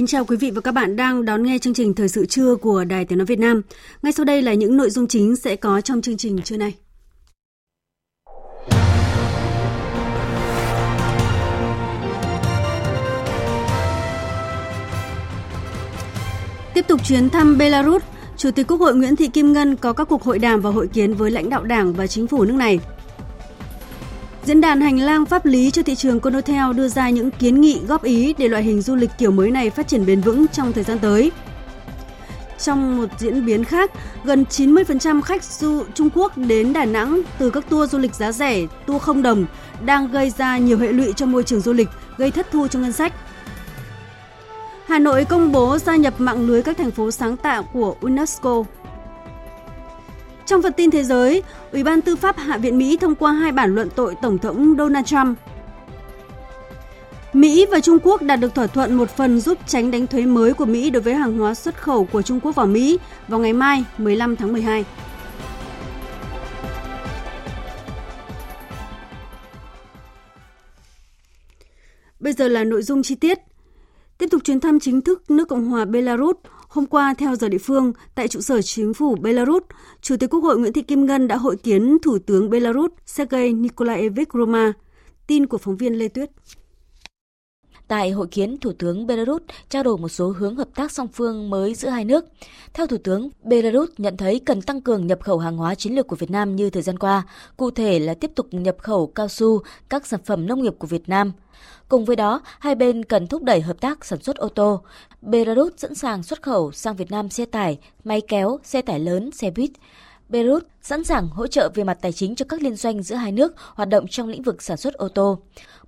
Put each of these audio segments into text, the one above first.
Kính chào quý vị và các bạn đang đón nghe chương trình Thời sự trưa của Đài Tiếng Nói Việt Nam. Ngay sau đây là những nội dung chính sẽ có trong chương trình trưa nay. Tiếp tục chuyến thăm Belarus, Chủ tịch Quốc hội Nguyễn Thị Kim Ngân có các cuộc hội đàm và hội kiến với lãnh đạo đảng và chính phủ nước này. Diễn đàn hành lang pháp lý cho thị trường Conotel đưa ra những kiến nghị góp ý để loại hình du lịch kiểu mới này phát triển bền vững trong thời gian tới. Trong một diễn biến khác, gần 90% khách du Trung Quốc đến Đà Nẵng từ các tour du lịch giá rẻ, tour không đồng đang gây ra nhiều hệ lụy cho môi trường du lịch, gây thất thu cho ngân sách. Hà Nội công bố gia nhập mạng lưới các thành phố sáng tạo của UNESCO. Trong phần tin thế giới, Ủy ban Tư pháp Hạ viện Mỹ thông qua hai bản luận tội Tổng thống Donald Trump. Mỹ và Trung Quốc đạt được thỏa thuận một phần giúp tránh đánh thuế mới của Mỹ đối với hàng hóa xuất khẩu của Trung Quốc vào Mỹ vào ngày mai 15 tháng 12. Bây giờ là nội dung chi tiết. Tiếp tục chuyến thăm chính thức nước Cộng hòa Belarus, hôm qua theo giờ địa phương, tại trụ sở chính phủ Belarus, Chủ tịch Quốc hội Nguyễn Thị Kim Ngân đã hội kiến Thủ tướng Belarus Sergei Nikolaevich Roma. Tin của phóng viên Lê Tuyết. Tại hội kiến, Thủ tướng Belarus trao đổi một số hướng hợp tác song phương mới giữa hai nước. Theo Thủ tướng, Belarus nhận thấy cần tăng cường nhập khẩu hàng hóa chiến lược của Việt Nam như thời gian qua, cụ thể là tiếp tục nhập khẩu cao su, các sản phẩm nông nghiệp của Việt Nam. Cùng với đó, hai bên cần thúc đẩy hợp tác sản xuất ô tô. Belarus sẵn sàng xuất khẩu sang Việt Nam xe tải, máy kéo, xe tải lớn, xe buýt. Belarus sẵn sàng hỗ trợ về mặt tài chính cho các liên doanh giữa hai nước hoạt động trong lĩnh vực sản xuất ô tô.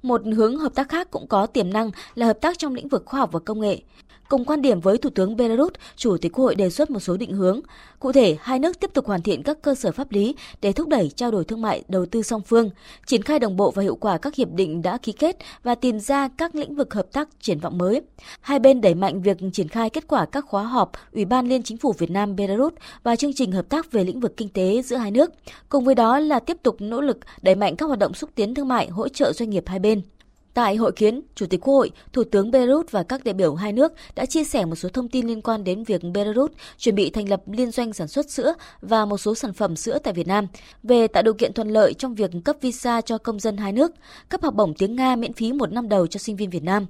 Một hướng hợp tác khác cũng có tiềm năng là hợp tác trong lĩnh vực khoa học và công nghệ. Cùng quan điểm với Thủ tướng Belarus, Chủ tịch Quốc hội đề xuất một số định hướng. Cụ thể, hai nước tiếp tục hoàn thiện các cơ sở pháp lý để thúc đẩy trao đổi thương mại, đầu tư song phương, triển khai đồng bộ và hiệu quả các hiệp định đã ký kết và tìm ra các lĩnh vực hợp tác triển vọng mới. Hai bên đẩy mạnh việc triển khai kết quả các khóa họp Ủy ban Liên Chính phủ Việt Nam Belarus và chương trình hợp tác về lĩnh vực kinh tế giữa hai nước. Cùng với đó là tiếp tục nỗ lực đẩy mạnh các hoạt động xúc tiến thương mại, hỗ trợ doanh nghiệp hai bên. Tại hội kiến, Chủ tịch Quốc hội, Thủ tướng Belarus và các đại biểu hai nước đã chia sẻ một số thông tin liên quan đến việc Belarus chuẩn bị thành lập liên doanh sản xuất sữa và một số sản phẩm sữa tại Việt Nam, về tạo điều kiện thuận lợi trong việc cấp visa cho công dân hai nước, cấp học bổng tiếng Nga miễn phí một năm đầu cho sinh viên Việt Nam.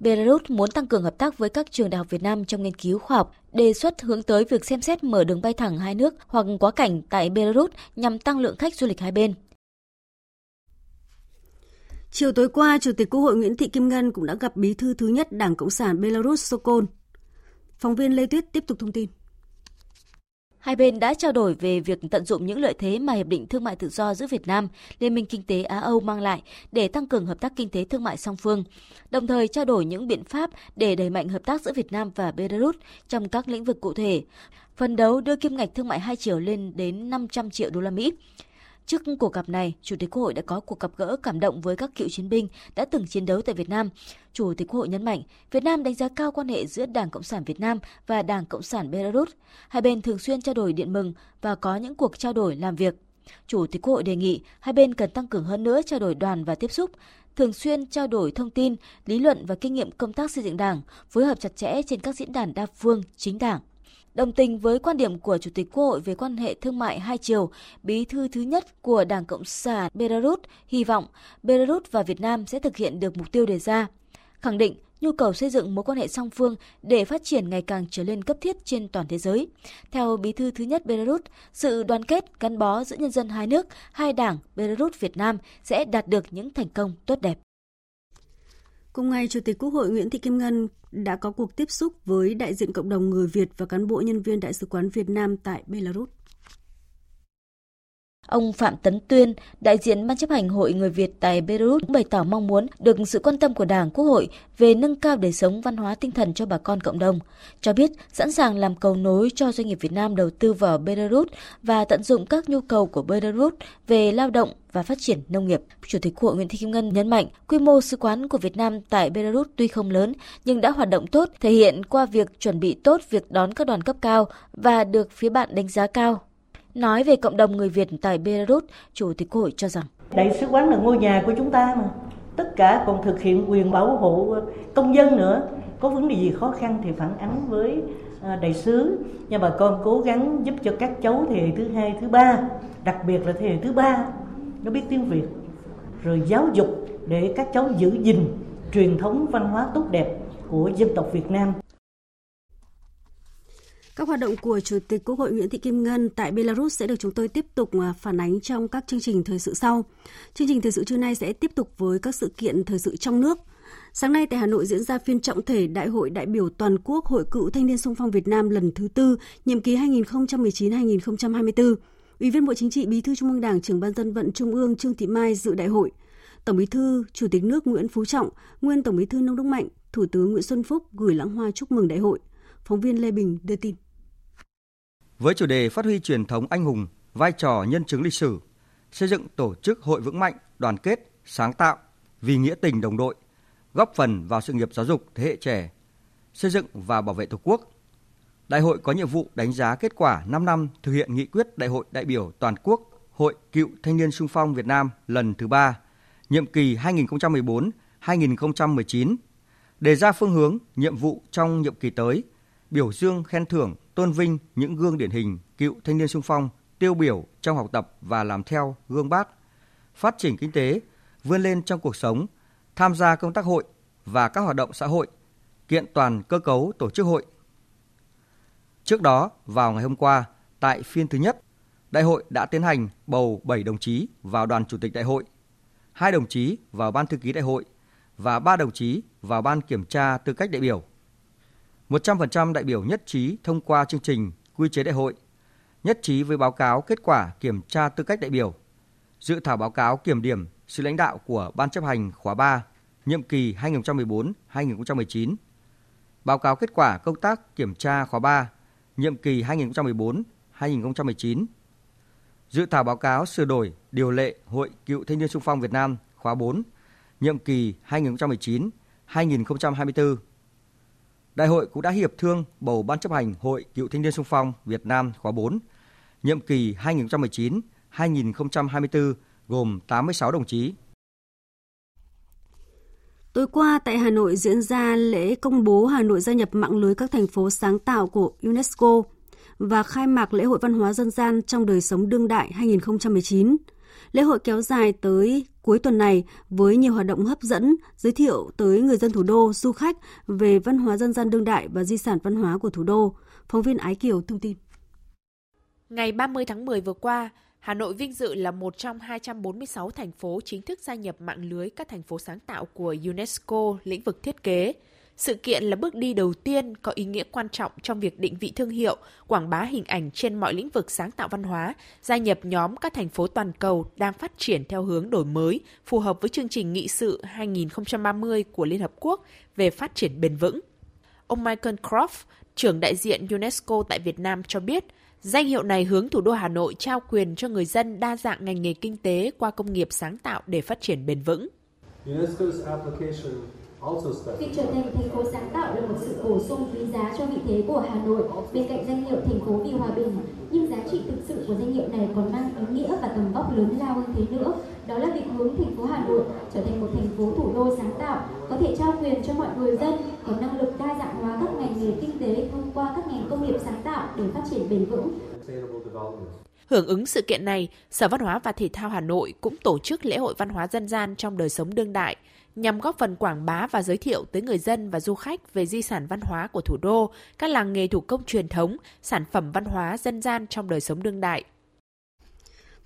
Belarus muốn tăng cường hợp tác với các trường đại học Việt Nam trong nghiên cứu khoa học, đề xuất hướng tới việc xem xét mở đường bay thẳng hai nước hoặc quá cảnh tại Belarus nhằm tăng lượng khách du lịch hai bên. Chiều tối qua, Chủ tịch Quốc hội Nguyễn Thị Kim Ngân cũng đã gặp bí thư thứ nhất Đảng Cộng sản Belarus Sokol. Phóng viên Lê Tuyết tiếp tục thông tin. Hai bên đã trao đổi về việc tận dụng những lợi thế mà Hiệp định Thương mại Tự do giữa Việt Nam, Liên minh Kinh tế Á-Âu mang lại để tăng cường hợp tác kinh tế thương mại song phương, đồng thời trao đổi những biện pháp để đẩy mạnh hợp tác giữa Việt Nam và Belarus trong các lĩnh vực cụ thể, phần đấu đưa kim ngạch thương mại hai chiều lên đến 500 triệu đô la Mỹ. Trước cuộc gặp này, Chủ tịch Quốc hội đã có cuộc gặp gỡ cảm động với các cựu chiến binh đã từng chiến đấu tại Việt Nam. Chủ tịch Quốc hội nhấn mạnh, Việt Nam đánh giá cao quan hệ giữa Đảng Cộng sản Việt Nam và Đảng Cộng sản Belarus. Hai bên thường xuyên trao đổi điện mừng và có những cuộc trao đổi làm việc. Chủ tịch Quốc hội đề nghị hai bên cần tăng cường hơn nữa trao đổi đoàn và tiếp xúc, thường xuyên trao đổi thông tin, lý luận và kinh nghiệm công tác xây dựng Đảng, phối hợp chặt chẽ trên các diễn đàn đa phương, chính đảng. Đồng tình với quan điểm của Chủ tịch Quốc hội về quan hệ thương mại hai chiều, bí thư thứ nhất của Đảng Cộng sản Belarus hy vọng Belarus và Việt Nam sẽ thực hiện được mục tiêu đề ra. Khẳng định nhu cầu xây dựng mối quan hệ song phương để phát triển ngày càng trở lên cấp thiết trên toàn thế giới. Theo bí thư thứ nhất Belarus, sự đoàn kết gắn bó giữa nhân dân hai nước, hai đảng Belarus Việt Nam sẽ đạt được những thành công tốt đẹp. Cùng ngày, Chủ tịch Quốc hội Nguyễn Thị Kim Ngân đã có cuộc tiếp xúc với đại diện cộng đồng người Việt và cán bộ nhân viên Đại sứ quán Việt Nam tại Belarus. Ông Phạm Tấn Tuyên, đại diện Ban chấp hành Hội Người Việt tại Beirut cũng bày tỏ mong muốn được sự quan tâm của Đảng, Quốc hội về nâng cao đời sống văn hóa tinh thần cho bà con cộng đồng, cho biết sẵn sàng làm cầu nối cho doanh nghiệp Việt Nam đầu tư vào Beirut và tận dụng các nhu cầu của Beirut về lao động và phát triển nông nghiệp. Chủ tịch Quốc hội Nguyễn Thị Kim Ngân nhấn mạnh, quy mô sứ quán của Việt Nam tại Belarus tuy không lớn nhưng đã hoạt động tốt, thể hiện qua việc chuẩn bị tốt việc đón các đoàn cấp cao và được phía bạn đánh giá cao Nói về cộng đồng người Việt tại Belarus, Chủ tịch Quốc hội cho rằng Đại sứ quán là ngôi nhà của chúng ta mà. Tất cả còn thực hiện quyền bảo hộ ờ, công dân nữa. Có vấn đề gì khó khăn thì phản ánh với ờ, đại sứ. Nhưng bà con cố gắng giúp cho các cháu thế hệ thứ hai, thứ ba, đặc biệt là thế hệ thứ ba, nó biết tiếng Việt. Rồi giáo dục để các cháu giữ gìn truyền thống văn hóa tốt đẹp của dân tộc Việt Nam. Các hoạt động của Chủ tịch Quốc hội Nguyễn Thị Kim Ngân tại Belarus sẽ được chúng tôi tiếp tục à, phản ánh trong các chương trình thời sự sau. Chương trình thời sự trưa nay sẽ tiếp tục với các sự kiện thời sự trong nước. Sáng nay tại Hà Nội diễn ra phiên trọng thể Đại hội đại biểu toàn quốc Hội cựu Thanh niên Sung phong Việt Nam lần thứ tư, nhiệm kỳ 2019-2024. Ủy viên Bộ Chính trị, Bí thư Trung ương Đảng, trưởng ban dân vận Trung ương Trương Thị Mai dự đại hội. Tổng Bí thư, Chủ tịch nước Nguyễn Phú Trọng, nguyên Tổng Bí thư Nông Đức Mạnh, Thủ tướng Nguyễn Xuân Phúc gửi lãng hoa chúc mừng đại hội. Phóng viên Lê Bình đưa tin. Với chủ đề phát huy truyền thống anh hùng, vai trò nhân chứng lịch sử, xây dựng tổ chức hội vững mạnh, đoàn kết, sáng tạo, vì nghĩa tình đồng đội, góp phần vào sự nghiệp giáo dục thế hệ trẻ, xây dựng và bảo vệ Tổ quốc. Đại hội có nhiệm vụ đánh giá kết quả 5 năm thực hiện nghị quyết Đại hội đại biểu toàn quốc Hội Cựu Thanh niên Sung phong Việt Nam lần thứ 3, nhiệm kỳ 2014-2019, đề ra phương hướng, nhiệm vụ trong nhiệm kỳ tới, biểu dương khen thưởng tôn vinh những gương điển hình cựu thanh niên sung phong tiêu biểu trong học tập và làm theo gương bác, phát triển kinh tế, vươn lên trong cuộc sống, tham gia công tác hội và các hoạt động xã hội, kiện toàn cơ cấu tổ chức hội. Trước đó, vào ngày hôm qua, tại phiên thứ nhất, đại hội đã tiến hành bầu 7 đồng chí vào đoàn chủ tịch đại hội, hai đồng chí vào ban thư ký đại hội và ba đồng chí vào ban kiểm tra tư cách đại biểu. 100% đại biểu nhất trí thông qua chương trình quy chế đại hội, nhất trí với báo cáo kết quả kiểm tra tư cách đại biểu, dự thảo báo cáo kiểm điểm sự lãnh đạo của Ban chấp hành khóa 3, nhiệm kỳ 2014-2019, báo cáo kết quả công tác kiểm tra khóa 3, nhiệm kỳ 2014-2019, dự thảo báo cáo sửa đổi điều lệ Hội Cựu Thanh niên sung phong Việt Nam khóa 4, nhiệm kỳ 2019-2024 Đại hội cũng đã hiệp thương bầu Ban chấp hành Hội Cựu Thanh niên sung phong Việt Nam khóa 4, nhiệm kỳ 2019-2024 gồm 86 đồng chí. Tối qua tại Hà Nội diễn ra lễ công bố Hà Nội gia nhập mạng lưới các thành phố sáng tạo của UNESCO và khai mạc lễ hội văn hóa dân gian trong đời sống đương đại 2019. Lễ hội kéo dài tới cuối tuần này với nhiều hoạt động hấp dẫn, giới thiệu tới người dân thủ đô, du khách về văn hóa dân gian đương đại và di sản văn hóa của thủ đô. Phóng viên Ái Kiều thông tin. Ngày 30 tháng 10 vừa qua, Hà Nội vinh dự là một trong 246 thành phố chính thức gia nhập mạng lưới các thành phố sáng tạo của UNESCO lĩnh vực thiết kế. Sự kiện là bước đi đầu tiên có ý nghĩa quan trọng trong việc định vị thương hiệu, quảng bá hình ảnh trên mọi lĩnh vực sáng tạo văn hóa, gia nhập nhóm các thành phố toàn cầu đang phát triển theo hướng đổi mới, phù hợp với chương trình nghị sự 2030 của Liên Hợp Quốc về phát triển bền vững. Ông Michael Croft, trưởng đại diện UNESCO tại Việt Nam cho biết, Danh hiệu này hướng thủ đô Hà Nội trao quyền cho người dân đa dạng ngành nghề kinh tế qua công nghiệp sáng tạo để phát triển bền vững. UNESCO's application Việc trở thành thành phố sáng tạo là một sự bổ sung quý giá cho vị thế của Hà Nội bên cạnh danh hiệu thành phố vì hòa bình. Nhưng giá trị thực sự của danh hiệu này còn mang ý nghĩa và tầm vóc lớn lao hơn thế nữa. Đó là việc hướng thành phố Hà Nội trở thành một thành phố thủ đô sáng tạo, có thể trao quyền cho mọi người dân có năng lực đa dạng hóa các ngành nghề kinh tế thông qua các ngành công nghiệp sáng tạo để phát triển bền vững. Hưởng ứng sự kiện này, Sở Văn hóa và Thể thao Hà Nội cũng tổ chức lễ hội văn hóa dân gian trong đời sống đương đại, nhằm góp phần quảng bá và giới thiệu tới người dân và du khách về di sản văn hóa của thủ đô, các làng nghề thủ công truyền thống, sản phẩm văn hóa dân gian trong đời sống đương đại.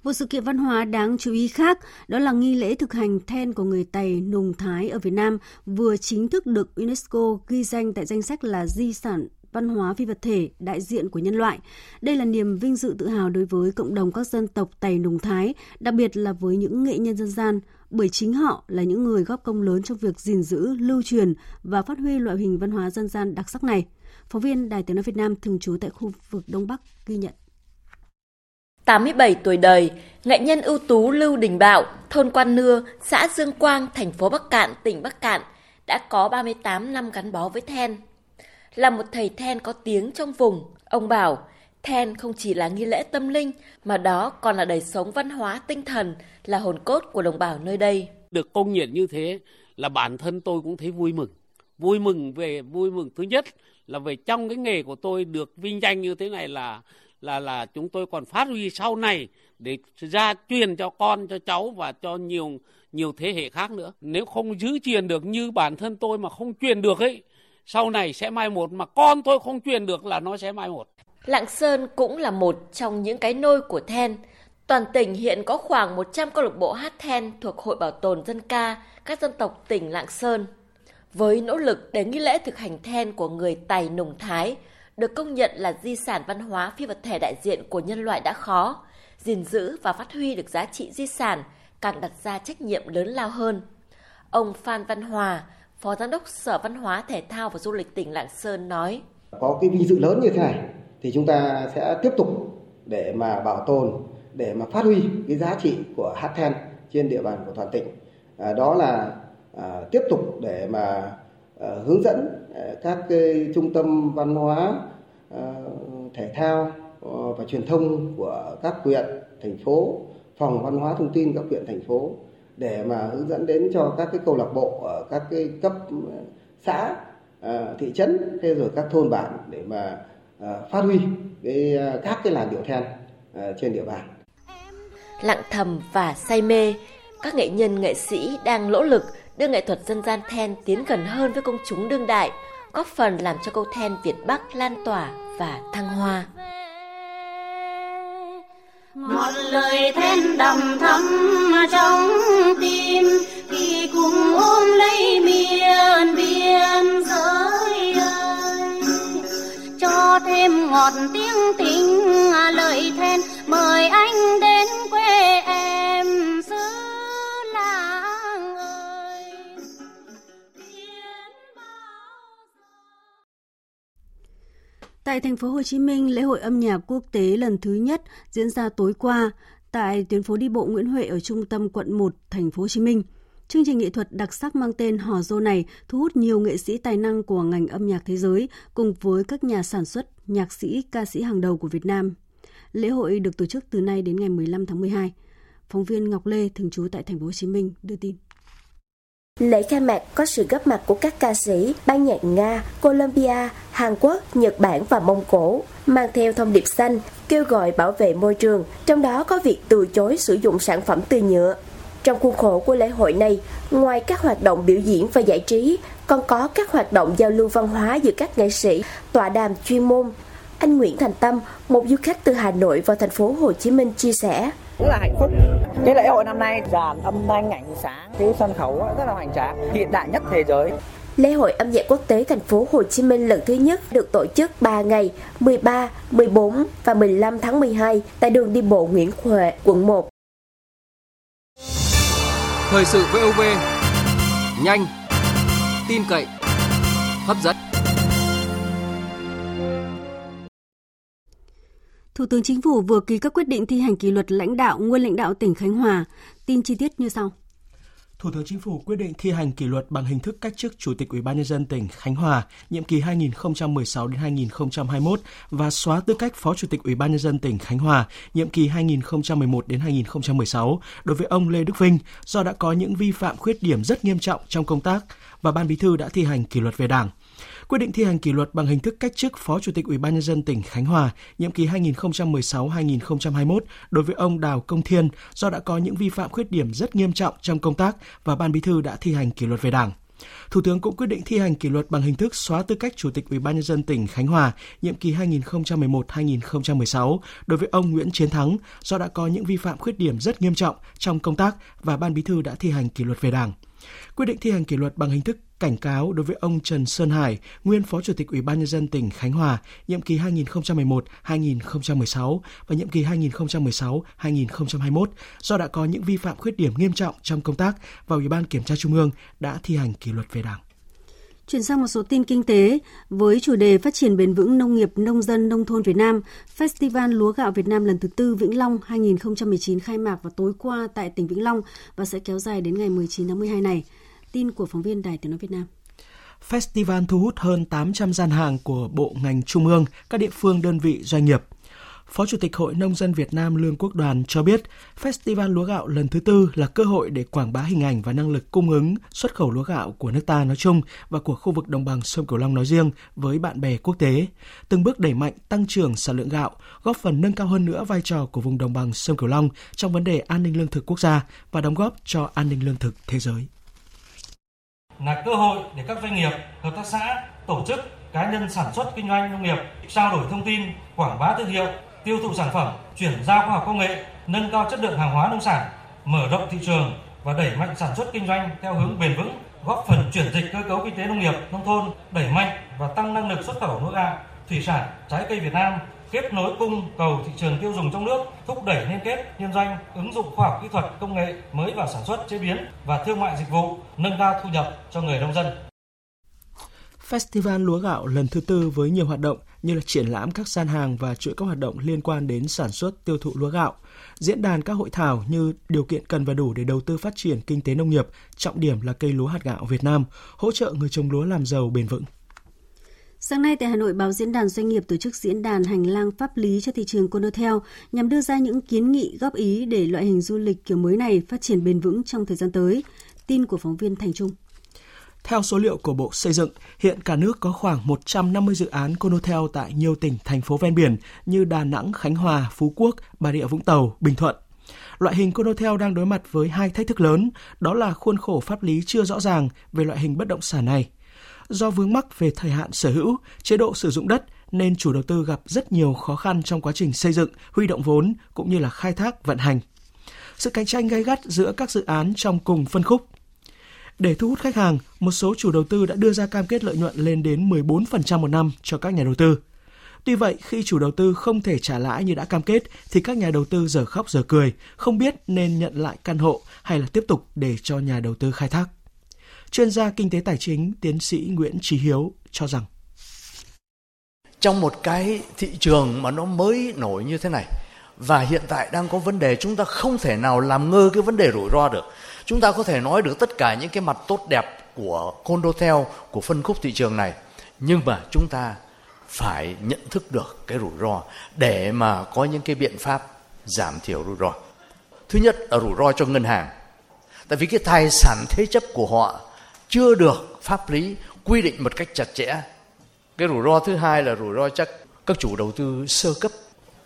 Một sự kiện văn hóa đáng chú ý khác đó là nghi lễ thực hành then của người Tày Nùng Thái ở Việt Nam vừa chính thức được UNESCO ghi danh tại danh sách là di sản văn hóa phi vật thể đại diện của nhân loại. Đây là niềm vinh dự tự hào đối với cộng đồng các dân tộc Tày Nùng Thái, đặc biệt là với những nghệ nhân dân gian, bởi chính họ là những người góp công lớn trong việc gìn giữ, lưu truyền và phát huy loại hình văn hóa dân gian đặc sắc này. Phóng viên Đài Tiếng nói Việt Nam thường trú tại khu vực Đông Bắc ghi nhận. 87 tuổi đời, nghệ nhân ưu tú Lưu Đình Bạo, thôn Quan Nưa, xã Dương Quang, thành phố Bắc Cạn, tỉnh Bắc Cạn, đã có 38 năm gắn bó với then. Là một thầy then có tiếng trong vùng, ông bảo, then không chỉ là nghi lễ tâm linh, mà đó còn là đời sống văn hóa tinh thần, là hồn cốt của đồng bào nơi đây. Được công nhận như thế là bản thân tôi cũng thấy vui mừng. Vui mừng về vui mừng thứ nhất là về trong cái nghề của tôi được vinh danh như thế này là là là chúng tôi còn phát huy sau này để ra truyền cho con cho cháu và cho nhiều nhiều thế hệ khác nữa nếu không giữ truyền được như bản thân tôi mà không truyền được ấy sau này sẽ mai một mà con tôi không truyền được là nó sẽ mai một Lạng Sơn cũng là một trong những cái nôi của then. Toàn tỉnh hiện có khoảng 100 câu lạc bộ hát then thuộc Hội Bảo tồn Dân ca các dân tộc tỉnh Lạng Sơn. Với nỗ lực để nghi lễ thực hành then của người Tài Nùng Thái được công nhận là di sản văn hóa phi vật thể đại diện của nhân loại đã khó, gìn giữ và phát huy được giá trị di sản càng đặt ra trách nhiệm lớn lao hơn. Ông Phan Văn Hòa, Phó Giám đốc Sở Văn hóa Thể thao và Du lịch tỉnh Lạng Sơn nói. Có cái vinh dự lớn như thế này thì chúng ta sẽ tiếp tục để mà bảo tồn, để mà phát huy cái giá trị của hát then trên địa bàn của toàn tỉnh. À, đó là à, tiếp tục để mà à, hướng dẫn à, các cái trung tâm văn hóa, à, thể thao ờ, và truyền thông của các huyện, thành phố, phòng văn hóa thông tin các huyện, thành phố để mà hướng dẫn đến cho các cái câu lạc bộ ở các cái cấp ờ, xã, ờ, thị trấn, thế rồi các thôn bản để mà phát huy cái các cái làn điệu then à, trên địa bàn. Lặng thầm và say mê, các nghệ nhân nghệ sĩ đang nỗ lực đưa nghệ thuật dân gian then tiến gần hơn với công chúng đương đại, góp phần làm cho câu then Việt Bắc lan tỏa và thăng hoa. Một lời then đầm thắm trong tim khi cùng ôm lấy miền biên giới cho thêm ngọt tiếng tình lời then mời anh đến quê em xứ làng ơi Tại thành phố Hồ Chí Minh, lễ hội âm nhạc quốc tế lần thứ nhất diễn ra tối qua tại tuyến phố đi bộ Nguyễn Huệ ở trung tâm quận 1, thành phố Hồ Chí Minh. Chương trình nghệ thuật đặc sắc mang tên Hò Dô này thu hút nhiều nghệ sĩ tài năng của ngành âm nhạc thế giới cùng với các nhà sản xuất, nhạc sĩ, ca sĩ hàng đầu của Việt Nam. Lễ hội được tổ chức từ nay đến ngày 15 tháng 12. Phóng viên Ngọc Lê thường trú tại thành phố Hồ Chí Minh đưa tin. Lễ khai mạc có sự góp mặt của các ca sĩ, ban nhạc Nga, Colombia, Hàn Quốc, Nhật Bản và Mông Cổ, mang theo thông điệp xanh, kêu gọi bảo vệ môi trường, trong đó có việc từ chối sử dụng sản phẩm từ nhựa. Trong khuôn khổ của lễ hội này, ngoài các hoạt động biểu diễn và giải trí, còn có các hoạt động giao lưu văn hóa giữa các nghệ sĩ, tọa đàm chuyên môn. Anh Nguyễn Thành Tâm, một du khách từ Hà Nội vào thành phố Hồ Chí Minh chia sẻ. Rất là hạnh phúc. Cái lễ hội năm nay dàn âm thanh ảnh sáng, cái sân khấu rất là hoành tráng, hiện đại nhất thế giới. Lễ hội âm nhạc quốc tế thành phố Hồ Chí Minh lần thứ nhất được tổ chức 3 ngày 13, 14 và 15 tháng 12 tại đường đi bộ Nguyễn Huệ, quận 1. Thời sự VOV nhanh, tin cậy, hấp dẫn. Thủ tướng Chính phủ vừa ký các quyết định thi hành kỷ luật lãnh đạo nguyên lãnh đạo tỉnh Khánh Hòa. Tin chi tiết như sau. Thủ tướng Chính phủ quyết định thi hành kỷ luật bằng hình thức cách chức Chủ tịch Ủy ban nhân dân tỉnh Khánh Hòa nhiệm kỳ 2016 đến 2021 và xóa tư cách Phó Chủ tịch Ủy ban nhân dân tỉnh Khánh Hòa nhiệm kỳ 2011 đến 2016 đối với ông Lê Đức Vinh do đã có những vi phạm khuyết điểm rất nghiêm trọng trong công tác và Ban Bí thư đã thi hành kỷ luật về Đảng quyết định thi hành kỷ luật bằng hình thức cách chức Phó Chủ tịch Ủy ban nhân dân tỉnh Khánh Hòa, nhiệm kỳ 2016-2021 đối với ông Đào Công Thiên do đã có những vi phạm khuyết điểm rất nghiêm trọng trong công tác và Ban Bí thư đã thi hành kỷ luật về Đảng. Thủ tướng cũng quyết định thi hành kỷ luật bằng hình thức xóa tư cách Chủ tịch Ủy ban nhân dân tỉnh Khánh Hòa, nhiệm kỳ 2011-2016 đối với ông Nguyễn Chiến Thắng do đã có những vi phạm khuyết điểm rất nghiêm trọng trong công tác và Ban Bí thư đã thi hành kỷ luật về Đảng. Quyết định thi hành kỷ luật bằng hình thức cảnh cáo đối với ông Trần Sơn Hải, nguyên Phó Chủ tịch Ủy ban nhân dân tỉnh Khánh Hòa, nhiệm kỳ 2011-2016 và nhiệm kỳ 2016-2021 do đã có những vi phạm khuyết điểm nghiêm trọng trong công tác và Ủy ban Kiểm tra Trung ương đã thi hành kỷ luật về Đảng. Chuyển sang một số tin kinh tế, với chủ đề phát triển bền vững nông nghiệp, nông dân, nông thôn Việt Nam, Festival Lúa gạo Việt Nam lần thứ tư Vĩnh Long 2019 khai mạc vào tối qua tại tỉnh Vĩnh Long và sẽ kéo dài đến ngày 19 tháng 12 này. Tin của phóng viên Đài Tiếng Nói Việt Nam. Festival thu hút hơn 800 gian hàng của bộ ngành trung ương, các địa phương đơn vị doanh nghiệp. Phó Chủ tịch Hội Nông dân Việt Nam Lương Quốc Đoàn cho biết, Festival lúa gạo lần thứ tư là cơ hội để quảng bá hình ảnh và năng lực cung ứng xuất khẩu lúa gạo của nước ta nói chung và của khu vực đồng bằng sông Cửu Long nói riêng với bạn bè quốc tế, từng bước đẩy mạnh tăng trưởng sản lượng gạo, góp phần nâng cao hơn nữa vai trò của vùng đồng bằng sông Cửu Long trong vấn đề an ninh lương thực quốc gia và đóng góp cho an ninh lương thực thế giới. Là cơ hội để các doanh nghiệp, hợp tác xã, tổ chức, cá nhân sản xuất kinh doanh nông nghiệp trao đổi thông tin, quảng bá thương hiệu, tiêu thụ sản phẩm, chuyển giao khoa học công nghệ, nâng cao chất lượng hàng hóa nông sản, mở rộng thị trường và đẩy mạnh sản xuất kinh doanh theo hướng bền vững, góp phần chuyển dịch cơ cấu kinh tế nông nghiệp nông thôn, đẩy mạnh và tăng năng lực xuất khẩu lúa gạo, thủy sản, trái cây Việt Nam kết nối cung cầu thị trường tiêu dùng trong nước, thúc đẩy liên kết liên doanh, ứng dụng khoa học kỹ thuật, công nghệ mới vào sản xuất, chế biến và thương mại dịch vụ, nâng cao thu nhập cho người nông dân. Festival lúa gạo lần thứ tư với nhiều hoạt động như là triển lãm các gian hàng và chuỗi các hoạt động liên quan đến sản xuất tiêu thụ lúa gạo, diễn đàn các hội thảo như điều kiện cần và đủ để đầu tư phát triển kinh tế nông nghiệp, trọng điểm là cây lúa hạt gạo Việt Nam, hỗ trợ người trồng lúa làm giàu bền vững. Sáng nay tại Hà Nội, báo Diễn đàn Doanh nghiệp tổ chức diễn đàn hành lang pháp lý cho thị trường Conotel nhằm đưa ra những kiến nghị góp ý để loại hình du lịch kiểu mới này phát triển bền vững trong thời gian tới. Tin của phóng viên Thành Trung. Theo số liệu của Bộ Xây dựng, hiện cả nước có khoảng 150 dự án Conotel tại nhiều tỉnh, thành phố ven biển như Đà Nẵng, Khánh Hòa, Phú Quốc, Bà Rịa Vũng Tàu, Bình Thuận. Loại hình Conotel đang đối mặt với hai thách thức lớn, đó là khuôn khổ pháp lý chưa rõ ràng về loại hình bất động sản này – do vướng mắc về thời hạn sở hữu, chế độ sử dụng đất nên chủ đầu tư gặp rất nhiều khó khăn trong quá trình xây dựng, huy động vốn cũng như là khai thác vận hành. Sự cạnh tranh gay gắt giữa các dự án trong cùng phân khúc. Để thu hút khách hàng, một số chủ đầu tư đã đưa ra cam kết lợi nhuận lên đến 14% một năm cho các nhà đầu tư. Tuy vậy, khi chủ đầu tư không thể trả lãi như đã cam kết thì các nhà đầu tư giờ khóc giờ cười, không biết nên nhận lại căn hộ hay là tiếp tục để cho nhà đầu tư khai thác. Chuyên gia kinh tế tài chính tiến sĩ Nguyễn Trí Hiếu cho rằng trong một cái thị trường mà nó mới nổi như thế này và hiện tại đang có vấn đề chúng ta không thể nào làm ngơ cái vấn đề rủi ro được. Chúng ta có thể nói được tất cả những cái mặt tốt đẹp của condotel, của phân khúc thị trường này. Nhưng mà chúng ta phải nhận thức được cái rủi ro để mà có những cái biện pháp giảm thiểu rủi ro. Thứ nhất là rủi ro cho ngân hàng. Tại vì cái tài sản thế chấp của họ chưa được pháp lý quy định một cách chặt chẽ. Cái rủi ro thứ hai là rủi ro chắc các chủ đầu tư sơ cấp.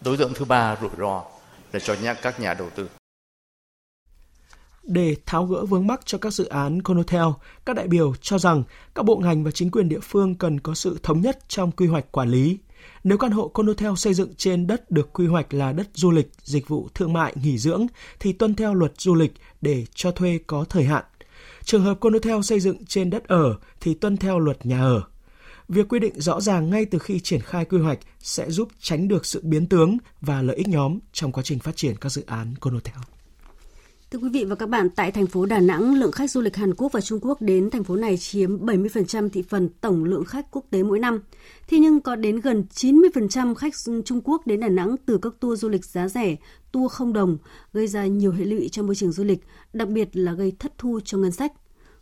Đối tượng thứ ba rủi ro là cho các nhà đầu tư. Để tháo gỡ vướng mắc cho các dự án Conotel, các đại biểu cho rằng các bộ ngành và chính quyền địa phương cần có sự thống nhất trong quy hoạch quản lý. Nếu căn hộ Conotel xây dựng trên đất được quy hoạch là đất du lịch, dịch vụ thương mại, nghỉ dưỡng thì tuân theo luật du lịch để cho thuê có thời hạn. Trường hợp Conotel xây dựng trên đất ở thì tuân theo luật nhà ở. Việc quy định rõ ràng ngay từ khi triển khai quy hoạch sẽ giúp tránh được sự biến tướng và lợi ích nhóm trong quá trình phát triển các dự án Conotel. Thưa quý vị và các bạn, tại thành phố Đà Nẵng, lượng khách du lịch Hàn Quốc và Trung Quốc đến thành phố này chiếm 70% thị phần tổng lượng khách quốc tế mỗi năm. Thế nhưng có đến gần 90% khách Trung Quốc đến Đà Nẵng từ các tour du lịch giá rẻ, tour không đồng, gây ra nhiều hệ lụy cho môi trường du lịch, đặc biệt là gây thất thu cho ngân sách.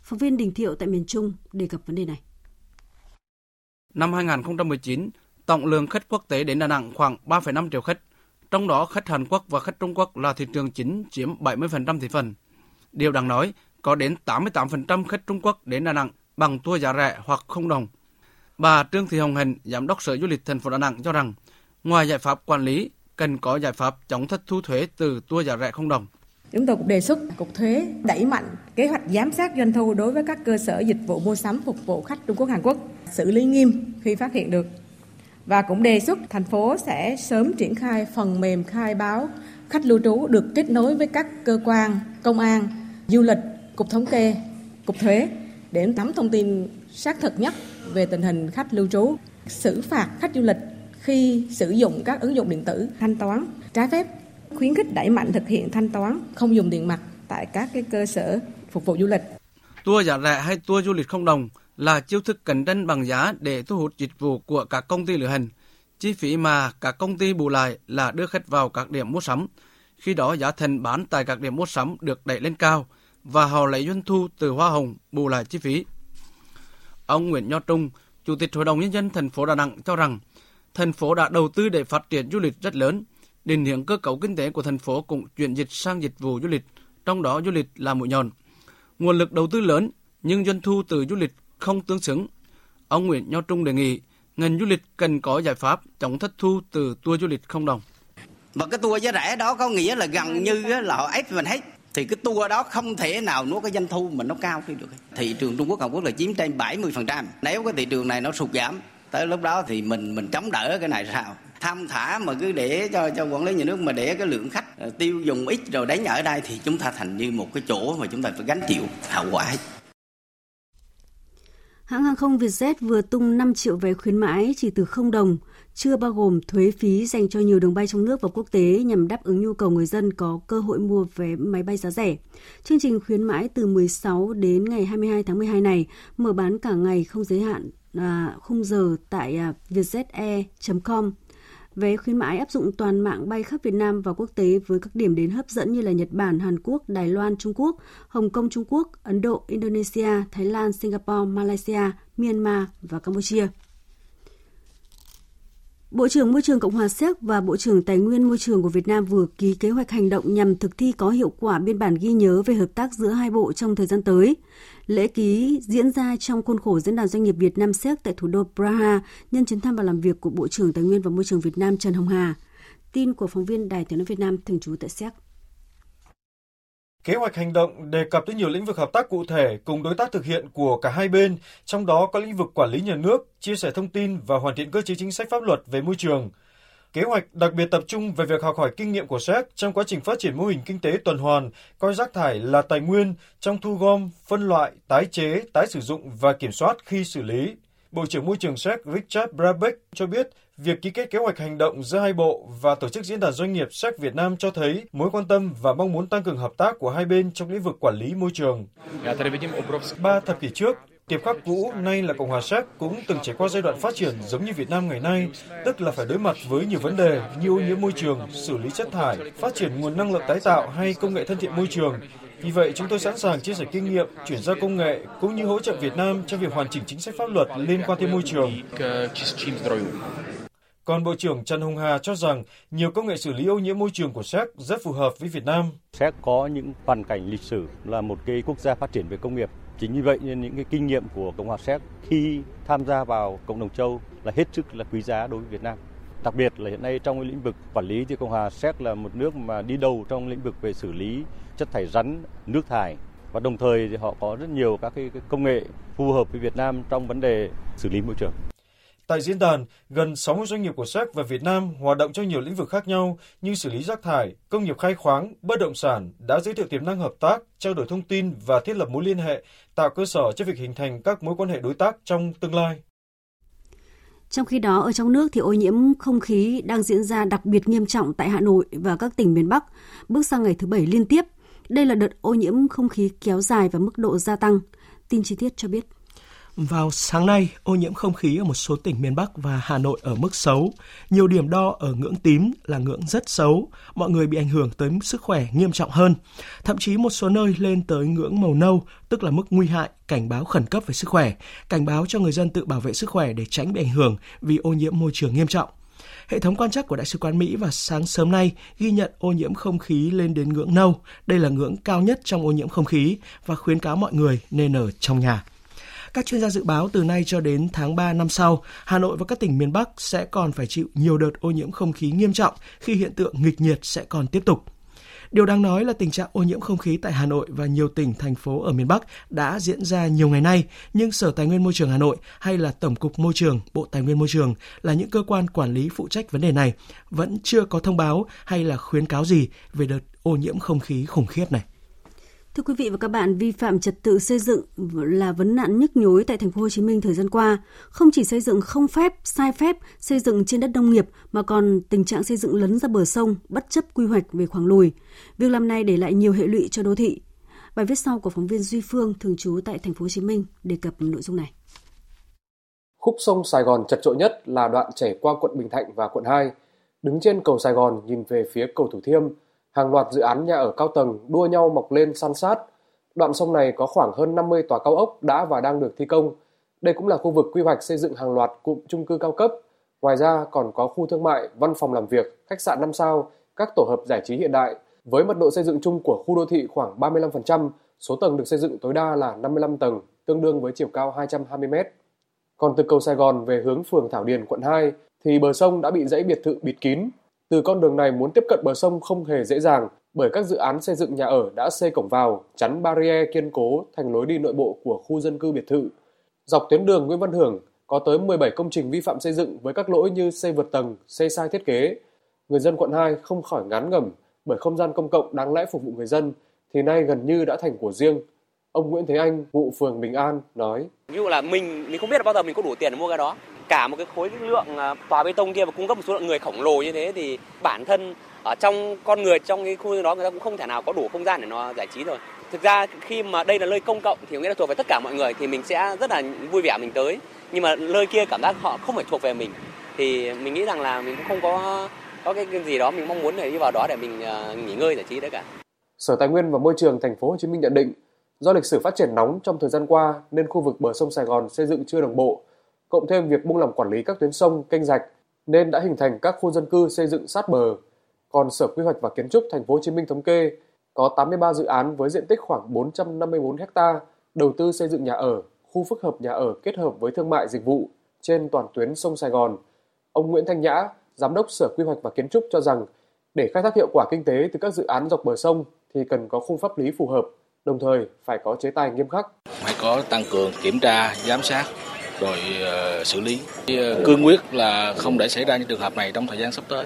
Phóng viên Đình Thiệu tại miền Trung đề cập vấn đề này. Năm 2019, tổng lượng khách quốc tế đến Đà Nẵng khoảng 3,5 triệu khách, trong đó khách Hàn Quốc và khách Trung Quốc là thị trường chính chiếm 70% thị phần. Điều đáng nói, có đến 88% khách Trung Quốc đến Đà Nẵng bằng tour giá rẻ hoặc không đồng. Bà Trương Thị Hồng Hạnh, Giám đốc Sở Du lịch thành phố Đà Nẵng cho rằng, ngoài giải pháp quản lý, cần có giải pháp chống thất thu thuế từ tour giá rẻ không đồng. Chúng tôi cũng đề xuất Cục Thuế đẩy mạnh kế hoạch giám sát doanh thu đối với các cơ sở dịch vụ mua sắm phục vụ khách Trung Quốc Hàn Quốc, xử lý nghiêm khi phát hiện được. Và cũng đề xuất thành phố sẽ sớm triển khai phần mềm khai báo khách lưu trú được kết nối với các cơ quan, công an, du lịch, cục thống kê, cục thuế để nắm thông tin xác thực nhất về tình hình khách lưu trú, xử phạt khách du lịch khi sử dụng các ứng dụng điện tử thanh toán trái phép khuyến khích đẩy mạnh thực hiện thanh toán không dùng tiền mặt tại các cái cơ sở phục vụ du lịch. Tour giả rẻ hay tour du lịch không đồng là chiêu thức cạnh tranh bằng giá để thu hút dịch vụ của các công ty lữ hành. Chi phí mà các công ty bù lại là đưa khách vào các điểm mua sắm. Khi đó giá thành bán tại các điểm mua sắm được đẩy lên cao và họ lấy doanh thu từ hoa hồng bù lại chi phí. Ông Nguyễn Nho Trung, Chủ tịch Hội đồng Nhân dân thành phố Đà Nẵng cho rằng thành phố đã đầu tư để phát triển du lịch rất lớn. Định hướng cơ cấu kinh tế của thành phố cũng chuyển dịch sang dịch vụ du lịch, trong đó du lịch là mũi nhọn. Nguồn lực đầu tư lớn nhưng doanh thu từ du lịch không tương xứng. Ông Nguyễn Nho Trung đề nghị ngành du lịch cần có giải pháp chống thất thu từ tour du lịch không đồng. Và cái tour giá rẻ đó có nghĩa là gần như là họ ép mình hết thì cái tour đó không thể nào nuốt cái doanh thu mà nó cao khi được. Thị trường Trung Quốc, Hàn Quốc là chiếm trên 70%. Nếu cái thị trường này nó sụt giảm, tới lúc đó thì mình mình chống đỡ cái này sao? tham thả mà cứ để cho cho quản lý nhà nước mà để cái lượng khách ờ, tiêu dùng ít rồi đánh ở đây thì chúng ta thành như một cái chỗ mà chúng ta phải gánh chịu hậu quả. Hãng hàng không Vietjet vừa tung 5 triệu vé khuyến mãi chỉ từ 0 đồng, chưa bao gồm thuế phí dành cho nhiều đường bay trong nước và quốc tế nhằm đáp ứng nhu cầu người dân có cơ hội mua vé máy bay giá rẻ. Chương trình khuyến mãi từ 16 đến ngày 22 tháng 12 này mở bán cả ngày không giới hạn à, khung giờ tại à, vietjetair.com. Vé khuyến mãi áp dụng toàn mạng bay khắp Việt Nam và quốc tế với các điểm đến hấp dẫn như là Nhật Bản, Hàn Quốc, Đài Loan, Trung Quốc, Hồng Kông, Trung Quốc, Ấn Độ, Indonesia, Thái Lan, Singapore, Malaysia, Myanmar và Campuchia. Bộ trưởng Môi trường Cộng hòa Séc và Bộ trưởng Tài nguyên Môi trường của Việt Nam vừa ký kế hoạch hành động nhằm thực thi có hiệu quả biên bản ghi nhớ về hợp tác giữa hai bộ trong thời gian tới. Lễ ký diễn ra trong khuôn khổ Diễn đàn Doanh nghiệp Việt Nam Séc tại thủ đô Praha nhân chuyến thăm và làm việc của Bộ trưởng Tài nguyên và Môi trường Việt Nam Trần Hồng Hà. Tin của phóng viên Đài Tiếng nói Việt Nam thường trú tại Séc. Kế hoạch hành động đề cập tới nhiều lĩnh vực hợp tác cụ thể cùng đối tác thực hiện của cả hai bên, trong đó có lĩnh vực quản lý nhà nước, chia sẻ thông tin và hoàn thiện cơ chế chính sách pháp luật về môi trường. Kế hoạch đặc biệt tập trung về việc học hỏi kinh nghiệm của Séc trong quá trình phát triển mô hình kinh tế tuần hoàn, coi rác thải là tài nguyên trong thu gom, phân loại, tái chế, tái sử dụng và kiểm soát khi xử lý. Bộ trưởng Môi trường Séc Richard Brabeck cho biết việc ký kết kế hoạch hành động giữa hai bộ và tổ chức diễn đàn doanh nghiệp Séc Việt Nam cho thấy mối quan tâm và mong muốn tăng cường hợp tác của hai bên trong lĩnh vực quản lý môi trường. Ba thập kỷ trước, Tiệp khắc cũ, nay là Cộng hòa Séc cũng từng trải qua giai đoạn phát triển giống như Việt Nam ngày nay, tức là phải đối mặt với nhiều vấn đề như ô nhiễm môi trường, xử lý chất thải, phát triển nguồn năng lượng tái tạo hay công nghệ thân thiện môi trường, vì vậy, chúng tôi sẵn sàng chia sẻ kinh nghiệm, chuyển giao công nghệ cũng như hỗ trợ Việt Nam trong việc hoàn chỉnh chính sách pháp luật liên quan tới môi trường. Còn Bộ trưởng Trần Hồng Hà cho rằng nhiều công nghệ xử lý ô nhiễm môi trường của Séc rất phù hợp với Việt Nam. Séc có những hoàn cảnh lịch sử là một cái quốc gia phát triển về công nghiệp. Chính vì vậy nên những cái kinh nghiệm của Cộng hòa Séc khi tham gia vào cộng đồng châu là hết sức là quý giá đối với Việt Nam. Đặc biệt là hiện nay trong lĩnh vực quản lý thì Cộng hòa Séc là một nước mà đi đầu trong lĩnh vực về xử lý chất thải rắn, nước thải và đồng thời thì họ có rất nhiều các cái công nghệ phù hợp với Việt Nam trong vấn đề xử lý môi trường. Tại diễn đàn, gần 60 doanh nghiệp của Séc và Việt Nam hoạt động trong nhiều lĩnh vực khác nhau như xử lý rác thải, công nghiệp khai khoáng, bất động sản đã giới thiệu tiềm năng hợp tác, trao đổi thông tin và thiết lập mối liên hệ, tạo cơ sở cho việc hình thành các mối quan hệ đối tác trong tương lai. Trong khi đó, ở trong nước thì ô nhiễm không khí đang diễn ra đặc biệt nghiêm trọng tại Hà Nội và các tỉnh miền Bắc, bước sang ngày thứ bảy liên tiếp. Đây là đợt ô nhiễm không khí kéo dài và mức độ gia tăng. Tin chi tiết cho biết. Vào sáng nay, ô nhiễm không khí ở một số tỉnh miền Bắc và Hà Nội ở mức xấu. Nhiều điểm đo ở ngưỡng tím là ngưỡng rất xấu. Mọi người bị ảnh hưởng tới sức khỏe nghiêm trọng hơn. Thậm chí một số nơi lên tới ngưỡng màu nâu, tức là mức nguy hại, cảnh báo khẩn cấp về sức khỏe, cảnh báo cho người dân tự bảo vệ sức khỏe để tránh bị ảnh hưởng vì ô nhiễm môi trường nghiêm trọng. Hệ thống quan trắc của Đại sứ quán Mỹ vào sáng sớm nay ghi nhận ô nhiễm không khí lên đến ngưỡng nâu. Đây là ngưỡng cao nhất trong ô nhiễm không khí và khuyến cáo mọi người nên ở trong nhà. Các chuyên gia dự báo từ nay cho đến tháng 3 năm sau, Hà Nội và các tỉnh miền Bắc sẽ còn phải chịu nhiều đợt ô nhiễm không khí nghiêm trọng khi hiện tượng nghịch nhiệt sẽ còn tiếp tục. Điều đáng nói là tình trạng ô nhiễm không khí tại Hà Nội và nhiều tỉnh, thành phố ở miền Bắc đã diễn ra nhiều ngày nay, nhưng Sở Tài nguyên Môi trường Hà Nội hay là Tổng cục Môi trường, Bộ Tài nguyên Môi trường là những cơ quan quản lý phụ trách vấn đề này vẫn chưa có thông báo hay là khuyến cáo gì về đợt ô nhiễm không khí khủng khiếp này. Thưa quý vị và các bạn, vi phạm trật tự xây dựng là vấn nạn nhức nhối tại thành phố Hồ Chí Minh thời gian qua. Không chỉ xây dựng không phép, sai phép, xây dựng trên đất nông nghiệp mà còn tình trạng xây dựng lấn ra bờ sông, bất chấp quy hoạch về khoảng lùi. Việc làm này để lại nhiều hệ lụy cho đô thị. Bài viết sau của phóng viên Duy Phương thường trú tại thành phố Hồ Chí Minh đề cập nội dung này. Khúc sông Sài Gòn chật trội nhất là đoạn chảy qua quận Bình Thạnh và quận 2. Đứng trên cầu Sài Gòn nhìn về phía cầu Thủ Thiêm, hàng loạt dự án nhà ở cao tầng đua nhau mọc lên san sát. Đoạn sông này có khoảng hơn 50 tòa cao ốc đã và đang được thi công. Đây cũng là khu vực quy hoạch xây dựng hàng loạt cụm chung cư cao cấp. Ngoài ra còn có khu thương mại, văn phòng làm việc, khách sạn 5 sao, các tổ hợp giải trí hiện đại. Với mật độ xây dựng chung của khu đô thị khoảng 35%, số tầng được xây dựng tối đa là 55 tầng, tương đương với chiều cao 220 m. Còn từ cầu Sài Gòn về hướng phường Thảo Điền, quận 2, thì bờ sông đã bị dãy biệt thự bịt kín, từ con đường này muốn tiếp cận bờ sông không hề dễ dàng bởi các dự án xây dựng nhà ở đã xây cổng vào, chắn barrier kiên cố thành lối đi nội bộ của khu dân cư biệt thự. Dọc tuyến đường Nguyễn Văn Hưởng có tới 17 công trình vi phạm xây dựng với các lỗi như xây vượt tầng, xây sai thiết kế. Người dân quận 2 không khỏi ngán ngẩm bởi không gian công cộng đáng lẽ phục vụ người dân thì nay gần như đã thành của riêng. Ông Nguyễn Thế Anh, ngụ phường Bình An nói: Ví dụ là mình mình không biết là bao giờ mình có đủ tiền để mua cái đó. Cả một cái khối lượng à, tòa bê tông kia và cung cấp một số lượng người khổng lồ như thế thì bản thân ở trong con người trong cái khu đó người ta cũng không thể nào có đủ không gian để nó giải trí rồi. Thực ra khi mà đây là nơi công cộng thì nghĩa là thuộc về tất cả mọi người thì mình sẽ rất là vui vẻ mình tới. Nhưng mà nơi kia cảm giác họ không phải thuộc về mình. Thì mình nghĩ rằng là mình cũng không có có cái, gì đó mình mong muốn để đi vào đó để mình uh, nghỉ ngơi giải trí đấy cả. Sở Tài nguyên và Môi trường thành phố Hồ Chí Minh nhận định do lịch sử phát triển nóng trong thời gian qua nên khu vực bờ sông Sài Gòn xây dựng chưa đồng bộ cộng thêm việc buông lỏng quản lý các tuyến sông, kênh rạch nên đã hình thành các khu dân cư xây dựng sát bờ. Còn Sở Quy hoạch và Kiến trúc Thành phố Hồ Chí Minh thống kê có 83 dự án với diện tích khoảng 454 ha đầu tư xây dựng nhà ở, khu phức hợp nhà ở kết hợp với thương mại dịch vụ trên toàn tuyến sông Sài Gòn. Ông Nguyễn Thanh Nhã, Giám đốc Sở Quy hoạch và Kiến trúc cho rằng để khai thác hiệu quả kinh tế từ các dự án dọc bờ sông thì cần có khung pháp lý phù hợp, đồng thời phải có chế tài nghiêm khắc. Phải có tăng cường kiểm tra, giám sát rồi uh, xử lý. Uh, cương quyết là không để xảy ra những trường hợp này trong thời gian sắp tới.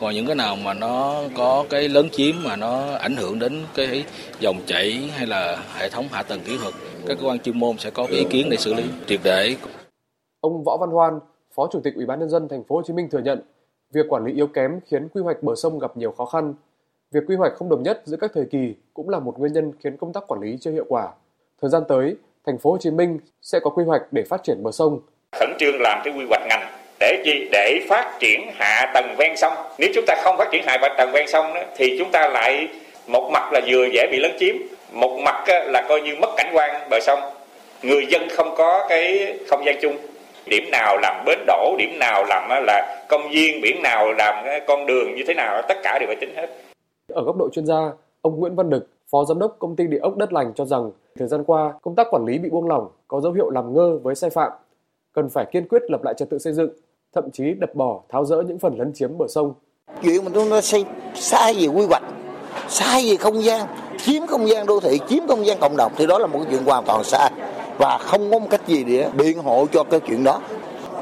Còn những cái nào mà nó có cái lớn chiếm mà nó ảnh hưởng đến cái dòng chảy hay là hệ thống hạ tầng kỹ thuật, các cơ quan chuyên môn sẽ có cái ý kiến để xử lý triệt để. Ông Võ Văn Hoan, Phó Chủ tịch Ủy ban nhân dân thành phố Hồ Chí Minh thừa nhận, việc quản lý yếu kém khiến quy hoạch bờ sông gặp nhiều khó khăn. Việc quy hoạch không đồng nhất giữa các thời kỳ cũng là một nguyên nhân khiến công tác quản lý chưa hiệu quả. Thời gian tới, thành phố Hồ Chí Minh sẽ có quy hoạch để phát triển bờ sông. Khẩn trương làm cái quy hoạch ngành để gì để phát triển hạ tầng ven sông. Nếu chúng ta không phát triển hạ tầng ven sông đó, thì chúng ta lại một mặt là vừa dễ bị lấn chiếm, một mặt là coi như mất cảnh quan bờ sông. Người dân không có cái không gian chung. Điểm nào làm bến đổ, điểm nào làm là công viên, biển nào làm con đường như thế nào, tất cả đều phải tính hết. Ở góc độ chuyên gia, ông Nguyễn Văn Đực, Phó Giám đốc Công ty Địa ốc Đất Lành cho rằng thời gian qua, công tác quản lý bị buông lỏng, có dấu hiệu làm ngơ với sai phạm. Cần phải kiên quyết lập lại trật tự xây dựng, thậm chí đập bỏ, tháo rỡ những phần lấn chiếm bờ sông. Chuyện mà chúng ta xây sai về quy hoạch, sai về không gian, chiếm không gian đô thị, chiếm không gian cộng đồng thì đó là một chuyện hoàn toàn sai và không có một cách gì để biện hộ cho cái chuyện đó.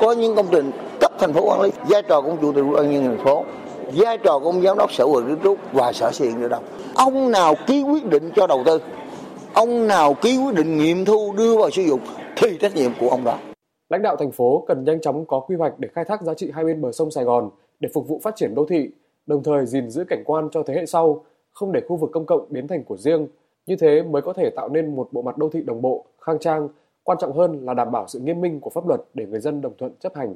Có những công trình cấp thành phố quản lý, vai trò của chủ tịch ủy ban nhân thành phố vai trò của ông giám đốc sở hội kiến trúc và sở xây dựng ở đâu ông nào ký quyết định cho đầu tư, ông nào ký quyết định nghiệm thu đưa vào sử dụng thì trách nhiệm của ông đó. Lãnh đạo thành phố cần nhanh chóng có quy hoạch để khai thác giá trị hai bên bờ sông Sài Gòn để phục vụ phát triển đô thị, đồng thời gìn giữ cảnh quan cho thế hệ sau, không để khu vực công cộng biến thành của riêng. Như thế mới có thể tạo nên một bộ mặt đô thị đồng bộ, khang trang, quan trọng hơn là đảm bảo sự nghiêm minh của pháp luật để người dân đồng thuận chấp hành.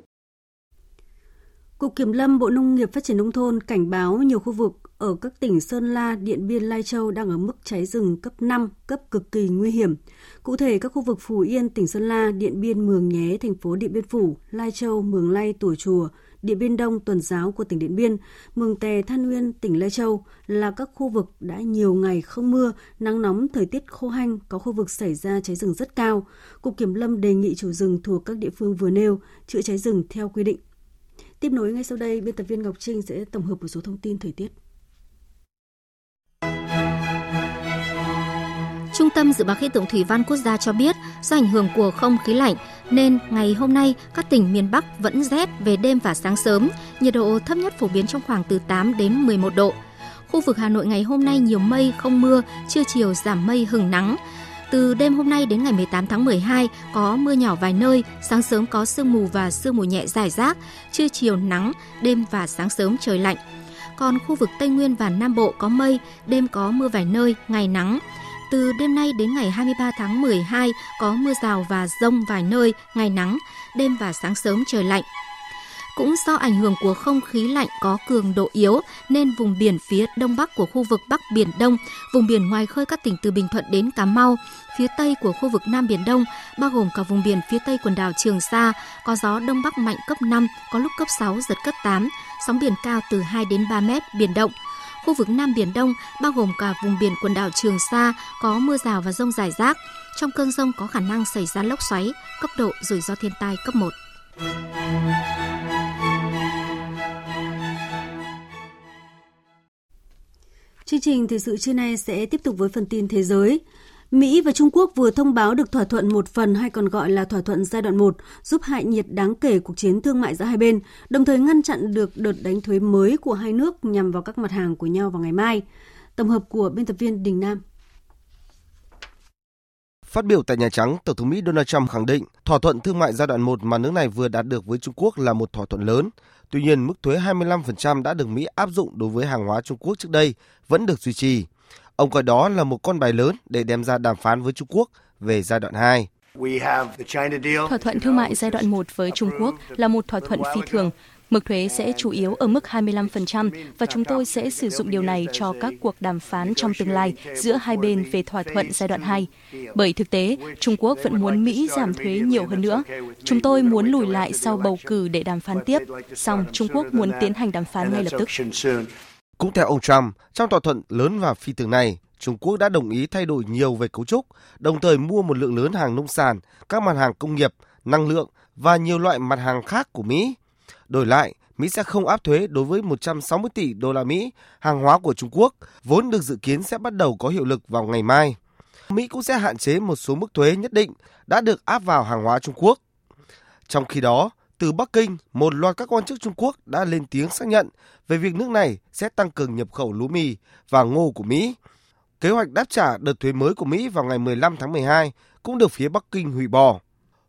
Cục Kiểm lâm Bộ Nông nghiệp Phát triển Nông thôn cảnh báo nhiều khu vực ở các tỉnh Sơn La, Điện Biên, Lai Châu đang ở mức cháy rừng cấp 5, cấp cực kỳ nguy hiểm. Cụ thể, các khu vực Phù Yên, tỉnh Sơn La, Điện Biên, Mường Nhé, thành phố Điện Biên Phủ, Lai Châu, Mường Lay, Tùa Chùa, Điện Biên Đông, Tuần Giáo của tỉnh Điện Biên, Mường Tè, Than Nguyên, tỉnh Lai Châu là các khu vực đã nhiều ngày không mưa, nắng nóng, thời tiết khô hanh, có khu vực xảy ra cháy rừng rất cao. Cục Kiểm lâm đề nghị chủ rừng thuộc các địa phương vừa nêu chữa cháy rừng theo quy định. Tiếp nối ngay sau đây, biên tập viên Ngọc Trinh sẽ tổng hợp một số thông tin thời tiết. Trung tâm Dự báo Khí tượng Thủy văn Quốc gia cho biết, do ảnh hưởng của không khí lạnh nên ngày hôm nay các tỉnh miền Bắc vẫn rét về đêm và sáng sớm, nhiệt độ thấp nhất phổ biến trong khoảng từ 8 đến 11 độ. Khu vực Hà Nội ngày hôm nay nhiều mây, không mưa, trưa chiều giảm mây hừng nắng. Từ đêm hôm nay đến ngày 18 tháng 12 có mưa nhỏ vài nơi, sáng sớm có sương mù và sương mù nhẹ rải rác, trưa chiều nắng, đêm và sáng sớm trời lạnh. Còn khu vực Tây Nguyên và Nam Bộ có mây, đêm có mưa vài nơi, ngày nắng. Từ đêm nay đến ngày 23 tháng 12 có mưa rào và rông vài nơi, ngày nắng, đêm và sáng sớm trời lạnh. Cũng do ảnh hưởng của không khí lạnh có cường độ yếu nên vùng biển phía đông bắc của khu vực Bắc Biển Đông, vùng biển ngoài khơi các tỉnh từ Bình Thuận đến Cà Mau, phía tây của khu vực Nam Biển Đông, bao gồm cả vùng biển phía tây quần đảo Trường Sa, có gió đông bắc mạnh cấp 5, có lúc cấp 6, giật cấp 8, sóng biển cao từ 2 đến 3 mét, biển động. Khu vực Nam Biển Đông, bao gồm cả vùng biển quần đảo Trường Sa, có mưa rào và rông rải rác. Trong cơn rông có khả năng xảy ra lốc xoáy, cấp độ rủi ro thiên tai cấp 1. Chương trình thời sự trưa nay sẽ tiếp tục với phần tin thế giới. Mỹ và Trung Quốc vừa thông báo được thỏa thuận một phần hay còn gọi là thỏa thuận giai đoạn 1 giúp hạ nhiệt đáng kể cuộc chiến thương mại giữa hai bên, đồng thời ngăn chặn được đợt đánh thuế mới của hai nước nhằm vào các mặt hàng của nhau vào ngày mai. Tổng hợp của biên tập viên Đình Nam. Phát biểu tại Nhà Trắng, Tổng thống Mỹ Donald Trump khẳng định thỏa thuận thương mại giai đoạn 1 mà nước này vừa đạt được với Trung Quốc là một thỏa thuận lớn. Tuy nhiên, mức thuế 25% đã được Mỹ áp dụng đối với hàng hóa Trung Quốc trước đây vẫn được duy trì. Ông coi đó là một con bài lớn để đem ra đàm phán với Trung Quốc về giai đoạn 2. Thỏa thuận thương mại giai đoạn 1 với Trung Quốc là một thỏa thuận phi thường. Mức thuế sẽ chủ yếu ở mức 25% và chúng tôi sẽ sử dụng điều này cho các cuộc đàm phán trong tương lai giữa hai bên về thỏa thuận giai đoạn 2. Bởi thực tế, Trung Quốc vẫn muốn Mỹ giảm thuế nhiều hơn nữa. Chúng tôi muốn lùi lại sau bầu cử để đàm phán tiếp, song Trung Quốc muốn tiến hành đàm phán ngay lập tức. Cũng theo ông Trump, trong thỏa thuận lớn và phi thường này, Trung Quốc đã đồng ý thay đổi nhiều về cấu trúc, đồng thời mua một lượng lớn hàng nông sản, các mặt hàng công nghiệp, năng lượng và nhiều loại mặt hàng khác của Mỹ. Đổi lại, Mỹ sẽ không áp thuế đối với 160 tỷ đô la Mỹ hàng hóa của Trung Quốc, vốn được dự kiến sẽ bắt đầu có hiệu lực vào ngày mai. Mỹ cũng sẽ hạn chế một số mức thuế nhất định đã được áp vào hàng hóa Trung Quốc. Trong khi đó, từ Bắc Kinh, một loạt các quan chức Trung Quốc đã lên tiếng xác nhận về việc nước này sẽ tăng cường nhập khẩu lúa mì và ngô của Mỹ. Kế hoạch đáp trả đợt thuế mới của Mỹ vào ngày 15 tháng 12 cũng được phía Bắc Kinh hủy bỏ.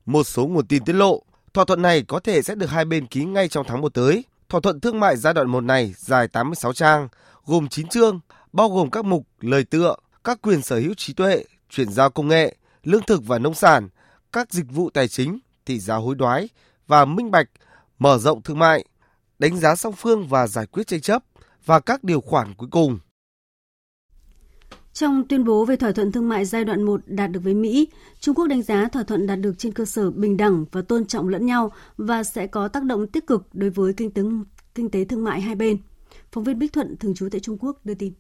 Một số nguồn tin tiết lộ, thỏa thuận này có thể sẽ được hai bên ký ngay trong tháng 1 tới. Thỏa thuận thương mại giai đoạn 1 này dài 86 trang, gồm 9 chương, bao gồm các mục lời tựa, các quyền sở hữu trí tuệ, chuyển giao công nghệ, lương thực và nông sản, các dịch vụ tài chính, tỷ giá hối đoái và minh bạch, mở rộng thương mại, đánh giá song phương và giải quyết tranh chấp và các điều khoản cuối cùng. Trong tuyên bố về thỏa thuận thương mại giai đoạn 1 đạt được với Mỹ, Trung Quốc đánh giá thỏa thuận đạt được trên cơ sở bình đẳng và tôn trọng lẫn nhau và sẽ có tác động tích cực đối với kinh tế, kinh tế thương mại hai bên. Phóng viên Bích Thuận thường trú tại Trung Quốc đưa tin.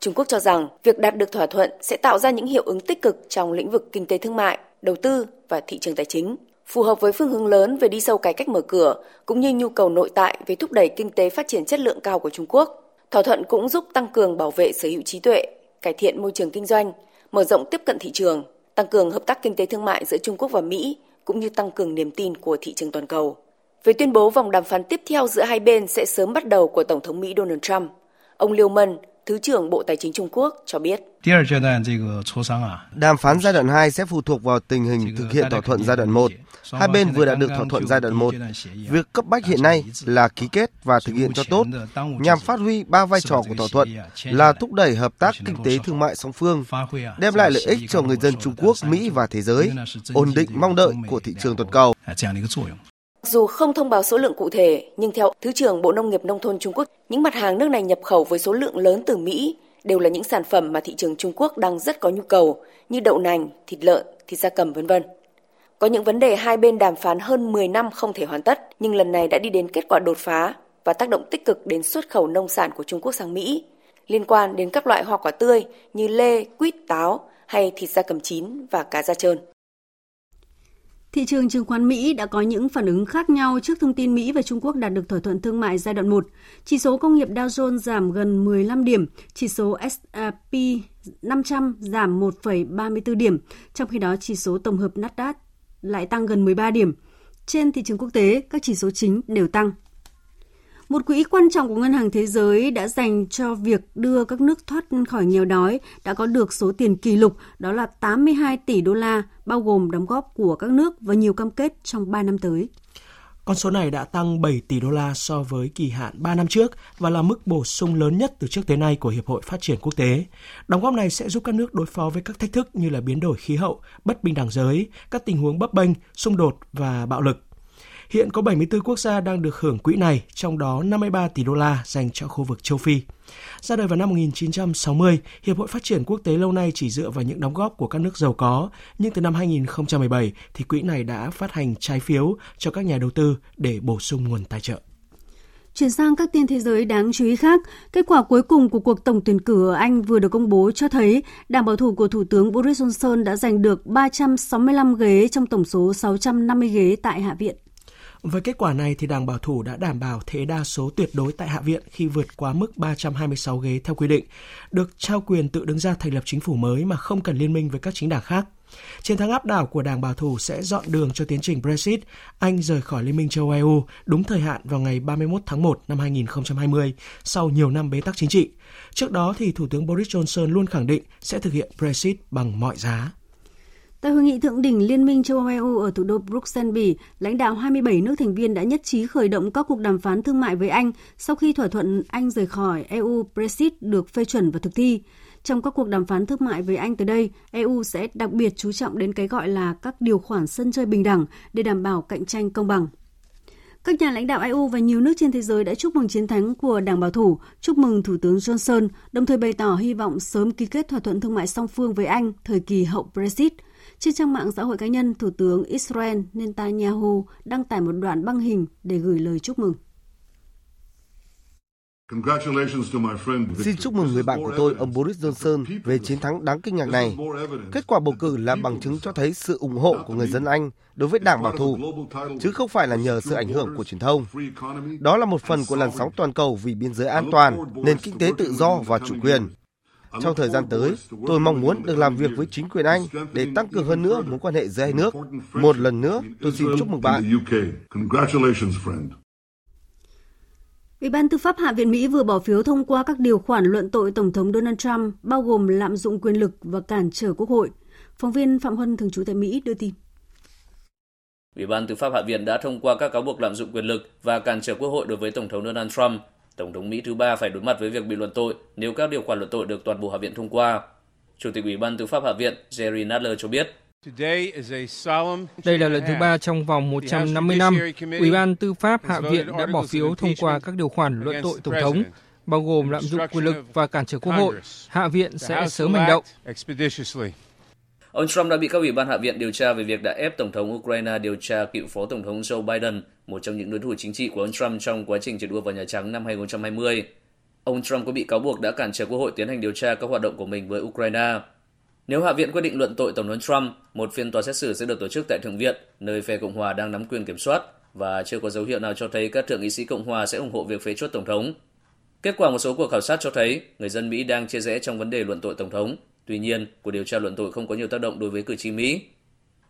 Trung Quốc cho rằng việc đạt được thỏa thuận sẽ tạo ra những hiệu ứng tích cực trong lĩnh vực kinh tế thương mại, đầu tư và thị trường tài chính, phù hợp với phương hướng lớn về đi sâu cải cách mở cửa cũng như nhu cầu nội tại về thúc đẩy kinh tế phát triển chất lượng cao của Trung Quốc. Thỏa thuận cũng giúp tăng cường bảo vệ sở hữu trí tuệ, cải thiện môi trường kinh doanh, mở rộng tiếp cận thị trường, tăng cường hợp tác kinh tế thương mại giữa Trung Quốc và Mỹ cũng như tăng cường niềm tin của thị trường toàn cầu. Về tuyên bố vòng đàm phán tiếp theo giữa hai bên sẽ sớm bắt đầu của Tổng thống Mỹ Donald Trump, ông Liêu Mân, Thứ trưởng Bộ Tài chính Trung Quốc cho biết. Đàm phán giai đoạn 2 sẽ phụ thuộc vào tình hình thực hiện thỏa thuận giai đoạn 1. Hai bên vừa đạt được thỏa thuận giai đoạn 1. Việc cấp bách hiện nay là ký kết và thực hiện cho tốt nhằm phát huy ba vai trò của thỏa thuận là thúc đẩy hợp tác kinh tế thương mại song phương, đem lại lợi ích cho người dân Trung Quốc, Mỹ và thế giới, ổn định mong đợi của thị trường toàn cầu. Dù không thông báo số lượng cụ thể, nhưng theo Thứ trưởng Bộ Nông nghiệp Nông thôn Trung Quốc, những mặt hàng nước này nhập khẩu với số lượng lớn từ Mỹ đều là những sản phẩm mà thị trường Trung Quốc đang rất có nhu cầu như đậu nành, thịt lợn, thịt gia cầm vân vân. Có những vấn đề hai bên đàm phán hơn 10 năm không thể hoàn tất, nhưng lần này đã đi đến kết quả đột phá và tác động tích cực đến xuất khẩu nông sản của Trung Quốc sang Mỹ, liên quan đến các loại hoa quả tươi như lê, quýt, táo hay thịt da cầm chín và cá da trơn. Thị trường chứng khoán Mỹ đã có những phản ứng khác nhau trước thông tin Mỹ và Trung Quốc đạt được thỏa thuận thương mại giai đoạn 1. Chỉ số công nghiệp Dow Jones giảm gần 15 điểm, chỉ số S&P 500 giảm 1,34 điểm, trong khi đó chỉ số tổng hợp Nasdaq lại tăng gần 13 điểm. Trên thị trường quốc tế, các chỉ số chính đều tăng. Một quỹ quan trọng của Ngân hàng Thế giới đã dành cho việc đưa các nước thoát khỏi nghèo đói đã có được số tiền kỷ lục đó là 82 tỷ đô la, bao gồm đóng góp của các nước và nhiều cam kết trong 3 năm tới. Con số này đã tăng 7 tỷ đô la so với kỳ hạn 3 năm trước và là mức bổ sung lớn nhất từ trước tới nay của Hiệp hội Phát triển Quốc tế. Đóng góp này sẽ giúp các nước đối phó với các thách thức như là biến đổi khí hậu, bất bình đẳng giới, các tình huống bấp bênh, xung đột và bạo lực. Hiện có 74 quốc gia đang được hưởng quỹ này, trong đó 53 tỷ đô la dành cho khu vực châu Phi. Ra đời vào năm 1960, Hiệp hội Phát triển Quốc tế lâu nay chỉ dựa vào những đóng góp của các nước giàu có, nhưng từ năm 2017 thì quỹ này đã phát hành trái phiếu cho các nhà đầu tư để bổ sung nguồn tài trợ. Chuyển sang các tin thế giới đáng chú ý khác, kết quả cuối cùng của cuộc tổng tuyển cử ở Anh vừa được công bố cho thấy đảng bảo thủ của Thủ tướng Boris Johnson đã giành được 365 ghế trong tổng số 650 ghế tại Hạ viện. Với kết quả này thì Đảng Bảo thủ đã đảm bảo thế đa số tuyệt đối tại Hạ viện khi vượt quá mức 326 ghế theo quy định, được trao quyền tự đứng ra thành lập chính phủ mới mà không cần liên minh với các chính đảng khác. Chiến thắng áp đảo của Đảng Bảo thủ sẽ dọn đường cho tiến trình Brexit, Anh rời khỏi Liên minh châu Âu đúng thời hạn vào ngày 31 tháng 1 năm 2020 sau nhiều năm bế tắc chính trị. Trước đó thì Thủ tướng Boris Johnson luôn khẳng định sẽ thực hiện Brexit bằng mọi giá. Tại hội nghị thượng đỉnh Liên minh châu Âu EU ở thủ đô Bruxelles, Bỉ, lãnh đạo 27 nước thành viên đã nhất trí khởi động các cuộc đàm phán thương mại với Anh sau khi thỏa thuận Anh rời khỏi EU Brexit được phê chuẩn và thực thi. Trong các cuộc đàm phán thương mại với Anh tới đây, EU sẽ đặc biệt chú trọng đến cái gọi là các điều khoản sân chơi bình đẳng để đảm bảo cạnh tranh công bằng. Các nhà lãnh đạo EU và nhiều nước trên thế giới đã chúc mừng chiến thắng của Đảng Bảo thủ, chúc mừng Thủ tướng Johnson, đồng thời bày tỏ hy vọng sớm ký kết thỏa thuận thương mại song phương với Anh thời kỳ hậu Brexit – trên trang mạng xã hội cá nhân, Thủ tướng Israel Netanyahu đăng tải một đoạn băng hình để gửi lời chúc mừng. Xin chúc mừng người bạn của tôi, ông Boris Johnson, về chiến thắng đáng kinh ngạc này. Kết quả bầu cử là bằng chứng cho thấy sự ủng hộ của người dân Anh đối với đảng bảo thủ, chứ không phải là nhờ sự ảnh hưởng của truyền thông. Đó là một phần của làn sóng toàn cầu vì biên giới an toàn, nền kinh tế tự do và chủ quyền. Trong thời gian tới, tôi mong muốn được làm việc với chính quyền Anh để tăng cường hơn nữa mối quan hệ giữa hai nước. Một lần nữa, tôi xin chúc mừng bạn. Ủy ban Tư pháp Hạ viện Mỹ vừa bỏ phiếu thông qua các điều khoản luận tội Tổng thống Donald Trump, bao gồm lạm dụng quyền lực và cản trở Quốc hội. Phóng viên Phạm Huân, thường trú tại Mỹ, đưa tin. Ủy ban Tư pháp Hạ viện đã thông qua các cáo buộc lạm dụng quyền lực và cản trở Quốc hội đối với Tổng thống Donald Trump Tổng thống Mỹ thứ ba phải đối mặt với việc bị luận tội nếu các điều khoản luận tội được toàn bộ Hạ viện thông qua. Chủ tịch Ủy ban Tư pháp Hạ viện Jerry Nadler cho biết. Đây là lần thứ ba trong vòng 150 năm, Ủy ban Tư pháp Hạ viện đã bỏ phiếu thông qua các điều khoản luận tội Tổng thống, bao gồm lạm dụng quyền lực và cản trở Quốc hội. Hạ viện sẽ sớm hành động. Ông Trump đã bị các ủy ban hạ viện điều tra về việc đã ép Tổng thống Ukraine điều tra cựu Phó Tổng thống Joe Biden, một trong những đối thủ chính trị của ông Trump trong quá trình chạy đua vào Nhà Trắng năm 2020. Ông Trump có bị cáo buộc đã cản trở Quốc hội tiến hành điều tra các hoạt động của mình với Ukraine. Nếu Hạ viện quyết định luận tội Tổng thống Trump, một phiên tòa xét xử sẽ được tổ chức tại Thượng viện, nơi phe Cộng hòa đang nắm quyền kiểm soát, và chưa có dấu hiệu nào cho thấy các thượng nghị sĩ Cộng hòa sẽ ủng hộ việc phế chốt Tổng thống. Kết quả một số cuộc khảo sát cho thấy người dân Mỹ đang chia rẽ trong vấn đề luận tội Tổng thống Tuy nhiên, cuộc điều tra luận tội không có nhiều tác động đối với cử tri Mỹ.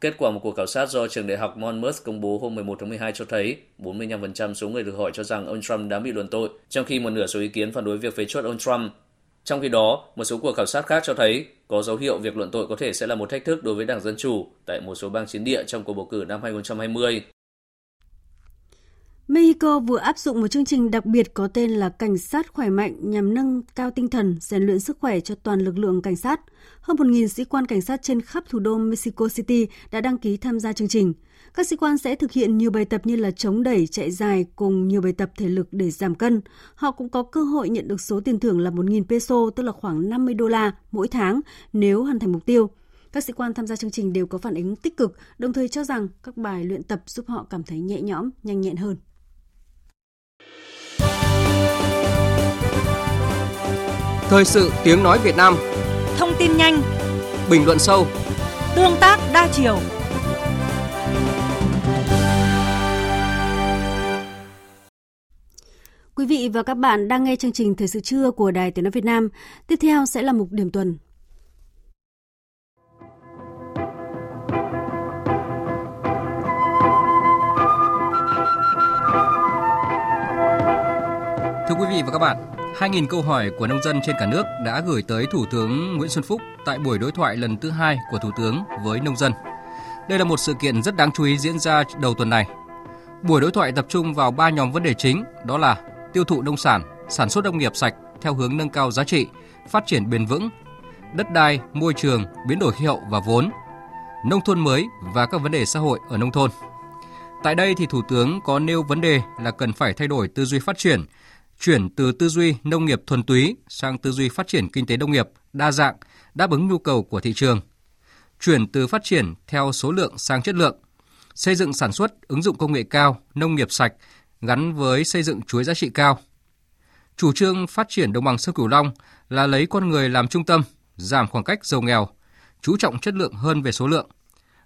Kết quả một cuộc khảo sát do trường đại học Monmouth công bố hôm 11 tháng 12 cho thấy 45% số người được hỏi cho rằng ông Trump đã bị luận tội, trong khi một nửa số ý kiến phản đối việc phế chuất ông Trump. Trong khi đó, một số cuộc khảo sát khác cho thấy có dấu hiệu việc luận tội có thể sẽ là một thách thức đối với Đảng Dân Chủ tại một số bang chiến địa trong cuộc bầu cử năm 2020. Mexico vừa áp dụng một chương trình đặc biệt có tên là Cảnh sát khỏe mạnh nhằm nâng cao tinh thần, rèn luyện sức khỏe cho toàn lực lượng cảnh sát. Hơn 1.000 sĩ quan cảnh sát trên khắp thủ đô Mexico City đã đăng ký tham gia chương trình. Các sĩ quan sẽ thực hiện nhiều bài tập như là chống đẩy, chạy dài cùng nhiều bài tập thể lực để giảm cân. Họ cũng có cơ hội nhận được số tiền thưởng là 1.000 peso, tức là khoảng 50 đô la mỗi tháng nếu hoàn thành mục tiêu. Các sĩ quan tham gia chương trình đều có phản ứng tích cực, đồng thời cho rằng các bài luyện tập giúp họ cảm thấy nhẹ nhõm, nhanh nhẹn hơn. Thời sự tiếng nói Việt Nam Thông tin nhanh Bình luận sâu Tương tác đa chiều Quý vị và các bạn đang nghe chương trình Thời sự trưa của Đài Tiếng Nói Việt Nam. Tiếp theo sẽ là mục điểm tuần. Thưa quý vị và các bạn, 2.000 câu hỏi của nông dân trên cả nước đã gửi tới Thủ tướng Nguyễn Xuân Phúc tại buổi đối thoại lần thứ hai của Thủ tướng với nông dân. Đây là một sự kiện rất đáng chú ý diễn ra đầu tuần này. Buổi đối thoại tập trung vào ba nhóm vấn đề chính, đó là tiêu thụ nông sản, sản xuất nông nghiệp sạch theo hướng nâng cao giá trị, phát triển bền vững, đất đai, môi trường, biến đổi khí hậu và vốn, nông thôn mới và các vấn đề xã hội ở nông thôn. Tại đây thì Thủ tướng có nêu vấn đề là cần phải thay đổi tư duy phát triển, chuyển từ tư duy nông nghiệp thuần túy sang tư duy phát triển kinh tế nông nghiệp đa dạng, đáp ứng nhu cầu của thị trường. Chuyển từ phát triển theo số lượng sang chất lượng, xây dựng sản xuất ứng dụng công nghệ cao, nông nghiệp sạch gắn với xây dựng chuỗi giá trị cao. Chủ trương phát triển đồng bằng sông Cửu Long là lấy con người làm trung tâm, giảm khoảng cách giàu nghèo, chú trọng chất lượng hơn về số lượng.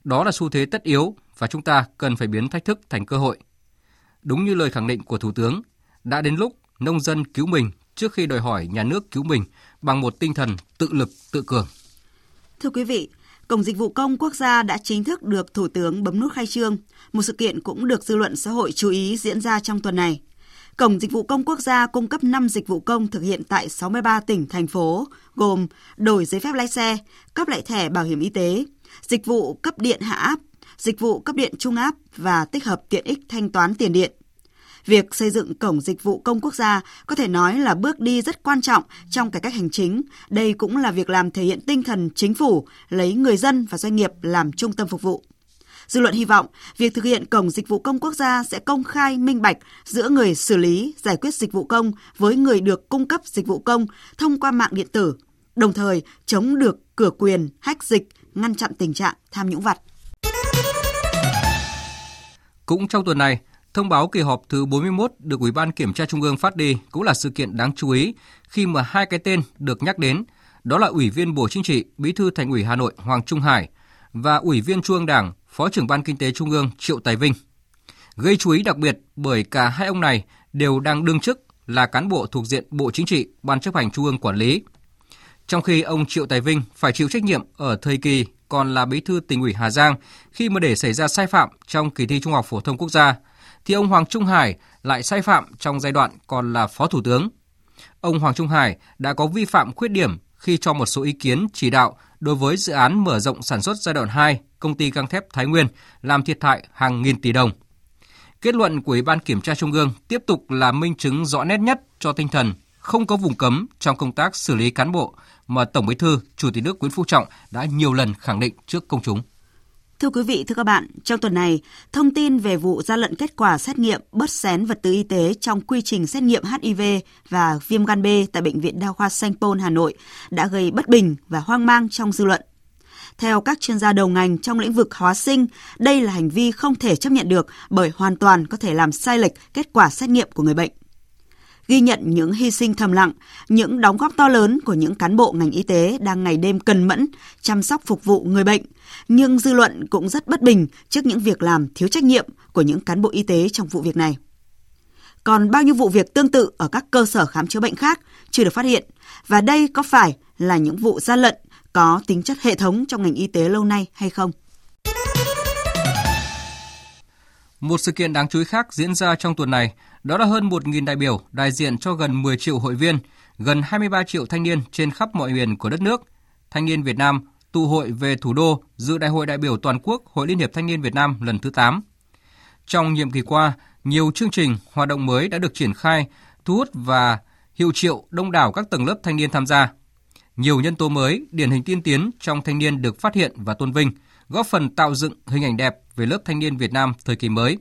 Đó là xu thế tất yếu và chúng ta cần phải biến thách thức thành cơ hội. Đúng như lời khẳng định của Thủ tướng, đã đến lúc nông dân cứu mình trước khi đòi hỏi nhà nước cứu mình bằng một tinh thần tự lực tự cường. Thưa quý vị, Cổng Dịch vụ Công Quốc gia đã chính thức được Thủ tướng bấm nút khai trương. Một sự kiện cũng được dư luận xã hội chú ý diễn ra trong tuần này. Cổng Dịch vụ Công Quốc gia cung cấp 5 dịch vụ công thực hiện tại 63 tỉnh, thành phố, gồm đổi giấy phép lái xe, cấp lại thẻ bảo hiểm y tế, dịch vụ cấp điện hạ áp, dịch vụ cấp điện trung áp và tích hợp tiện ích thanh toán tiền điện. Việc xây dựng cổng dịch vụ công quốc gia có thể nói là bước đi rất quan trọng trong cải cách hành chính. Đây cũng là việc làm thể hiện tinh thần chính phủ lấy người dân và doanh nghiệp làm trung tâm phục vụ. Dư luận hy vọng việc thực hiện cổng dịch vụ công quốc gia sẽ công khai minh bạch giữa người xử lý giải quyết dịch vụ công với người được cung cấp dịch vụ công thông qua mạng điện tử, đồng thời chống được cửa quyền, hách dịch, ngăn chặn tình trạng tham nhũng vặt. Cũng trong tuần này, Thông báo kỳ họp thứ 41 được Ủy ban Kiểm tra Trung ương phát đi cũng là sự kiện đáng chú ý khi mà hai cái tên được nhắc đến, đó là Ủy viên Bộ Chính trị, Bí thư Thành ủy Hà Nội Hoàng Trung Hải và Ủy viên Trung ương Đảng, Phó trưởng Ban Kinh tế Trung ương Triệu Tài Vinh. Gây chú ý đặc biệt bởi cả hai ông này đều đang đương chức là cán bộ thuộc diện Bộ Chính trị, Ban chấp hành Trung ương quản lý. Trong khi ông Triệu Tài Vinh phải chịu trách nhiệm ở thời kỳ còn là bí thư tỉnh ủy Hà Giang khi mà để xảy ra sai phạm trong kỳ thi Trung học phổ thông quốc gia – thì ông Hoàng Trung Hải lại sai phạm trong giai đoạn còn là Phó Thủ tướng. Ông Hoàng Trung Hải đã có vi phạm khuyết điểm khi cho một số ý kiến chỉ đạo đối với dự án mở rộng sản xuất giai đoạn 2 công ty gang thép Thái Nguyên làm thiệt hại hàng nghìn tỷ đồng. Kết luận của Ủy ban Kiểm tra Trung ương tiếp tục là minh chứng rõ nét nhất cho tinh thần không có vùng cấm trong công tác xử lý cán bộ mà Tổng Bí thư, Chủ tịch nước Nguyễn Phú Trọng đã nhiều lần khẳng định trước công chúng. Thưa quý vị, thưa các bạn, trong tuần này, thông tin về vụ gian lận kết quả xét nghiệm bớt xén vật tư y tế trong quy trình xét nghiệm HIV và viêm gan B tại Bệnh viện Đa khoa Sanh Pôn, Hà Nội đã gây bất bình và hoang mang trong dư luận. Theo các chuyên gia đầu ngành trong lĩnh vực hóa sinh, đây là hành vi không thể chấp nhận được bởi hoàn toàn có thể làm sai lệch kết quả xét nghiệm của người bệnh ghi nhận những hy sinh thầm lặng, những đóng góp to lớn của những cán bộ ngành y tế đang ngày đêm cần mẫn chăm sóc phục vụ người bệnh, nhưng dư luận cũng rất bất bình trước những việc làm thiếu trách nhiệm của những cán bộ y tế trong vụ việc này. Còn bao nhiêu vụ việc tương tự ở các cơ sở khám chữa bệnh khác chưa được phát hiện và đây có phải là những vụ gian lận có tính chất hệ thống trong ngành y tế lâu nay hay không? Một sự kiện đáng chú ý khác diễn ra trong tuần này đó là hơn 1.000 đại biểu đại diện cho gần 10 triệu hội viên, gần 23 triệu thanh niên trên khắp mọi miền của đất nước. Thanh niên Việt Nam tụ hội về thủ đô dự Đại hội đại biểu toàn quốc Hội Liên hiệp Thanh niên Việt Nam lần thứ 8. Trong nhiệm kỳ qua, Nhiều chương trình, hoạt động mới đã được triển khai, thu hút và hiệu triệu đông đảo các tầng lớp thanh niên tham gia. Nhiều nhân tố mới, điển hình tiên tiến trong thanh niên được phát hiện và tôn vinh, góp phần tạo dựng hình ảnh đẹp về lớp thanh niên Việt Nam thời kỳ mới.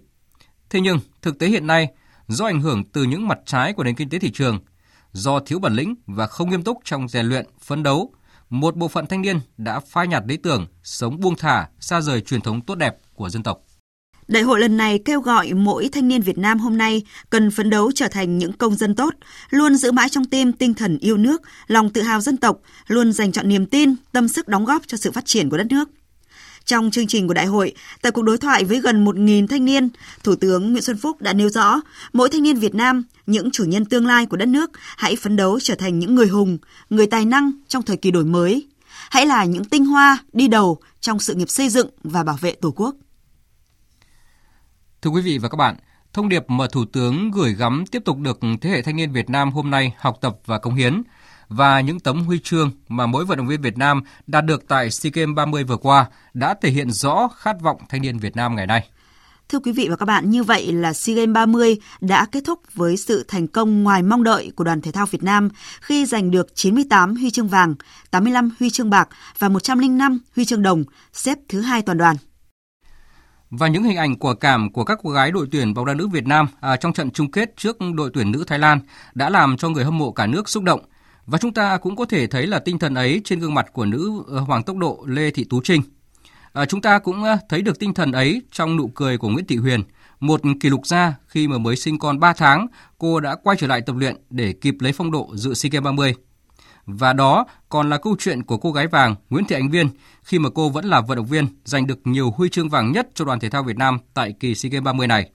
Thế nhưng, thực tế hiện nay, do ảnh hưởng từ những mặt trái của nền kinh tế thị trường, do thiếu bản lĩnh và không nghiêm túc trong rèn luyện, phấn đấu, một bộ phận thanh niên đã phai nhạt lý tưởng, sống buông thả, xa rời truyền thống tốt đẹp của dân tộc. Đại hội lần này kêu gọi mỗi thanh niên Việt Nam hôm nay cần phấn đấu trở thành những công dân tốt, luôn giữ mãi trong tim tinh thần yêu nước, lòng tự hào dân tộc, luôn dành chọn niềm tin, tâm sức đóng góp cho sự phát triển của đất nước. Trong chương trình của đại hội, tại cuộc đối thoại với gần 1.000 thanh niên, Thủ tướng Nguyễn Xuân Phúc đã nêu rõ, mỗi thanh niên Việt Nam, những chủ nhân tương lai của đất nước, hãy phấn đấu trở thành những người hùng, người tài năng trong thời kỳ đổi mới. Hãy là những tinh hoa đi đầu trong sự nghiệp xây dựng và bảo vệ Tổ quốc. Thưa quý vị và các bạn, thông điệp mà Thủ tướng gửi gắm tiếp tục được thế hệ thanh niên Việt Nam hôm nay học tập và công hiến và những tấm huy chương mà mỗi vận động viên Việt Nam đạt được tại SEA Games 30 vừa qua đã thể hiện rõ khát vọng thanh niên Việt Nam ngày nay. Thưa quý vị và các bạn, như vậy là SEA Games 30 đã kết thúc với sự thành công ngoài mong đợi của đoàn thể thao Việt Nam khi giành được 98 huy chương vàng, 85 huy chương bạc và 105 huy chương đồng, xếp thứ hai toàn đoàn. Và những hình ảnh của cảm của các cô gái đội tuyển bóng đá nữ Việt Nam à, trong trận chung kết trước đội tuyển nữ Thái Lan đã làm cho người hâm mộ cả nước xúc động. Và chúng ta cũng có thể thấy là tinh thần ấy trên gương mặt của nữ ờ, hoàng tốc độ Lê Thị Tú Trinh. À, chúng ta cũng ờ, thấy được tinh thần ấy trong nụ cười của Nguyễn Thị Huyền, một kỷ lục gia khi mà mới sinh con 3 tháng, cô đã quay trở lại tập luyện để kịp lấy phong độ dự SEA Games 30. Và đó còn là câu chuyện của cô gái vàng Nguyễn Thị Ánh Viên khi mà cô vẫn là vận động viên giành được nhiều huy chương vàng nhất cho đoàn thể thao Việt Nam tại kỳ SEA Games 30 này.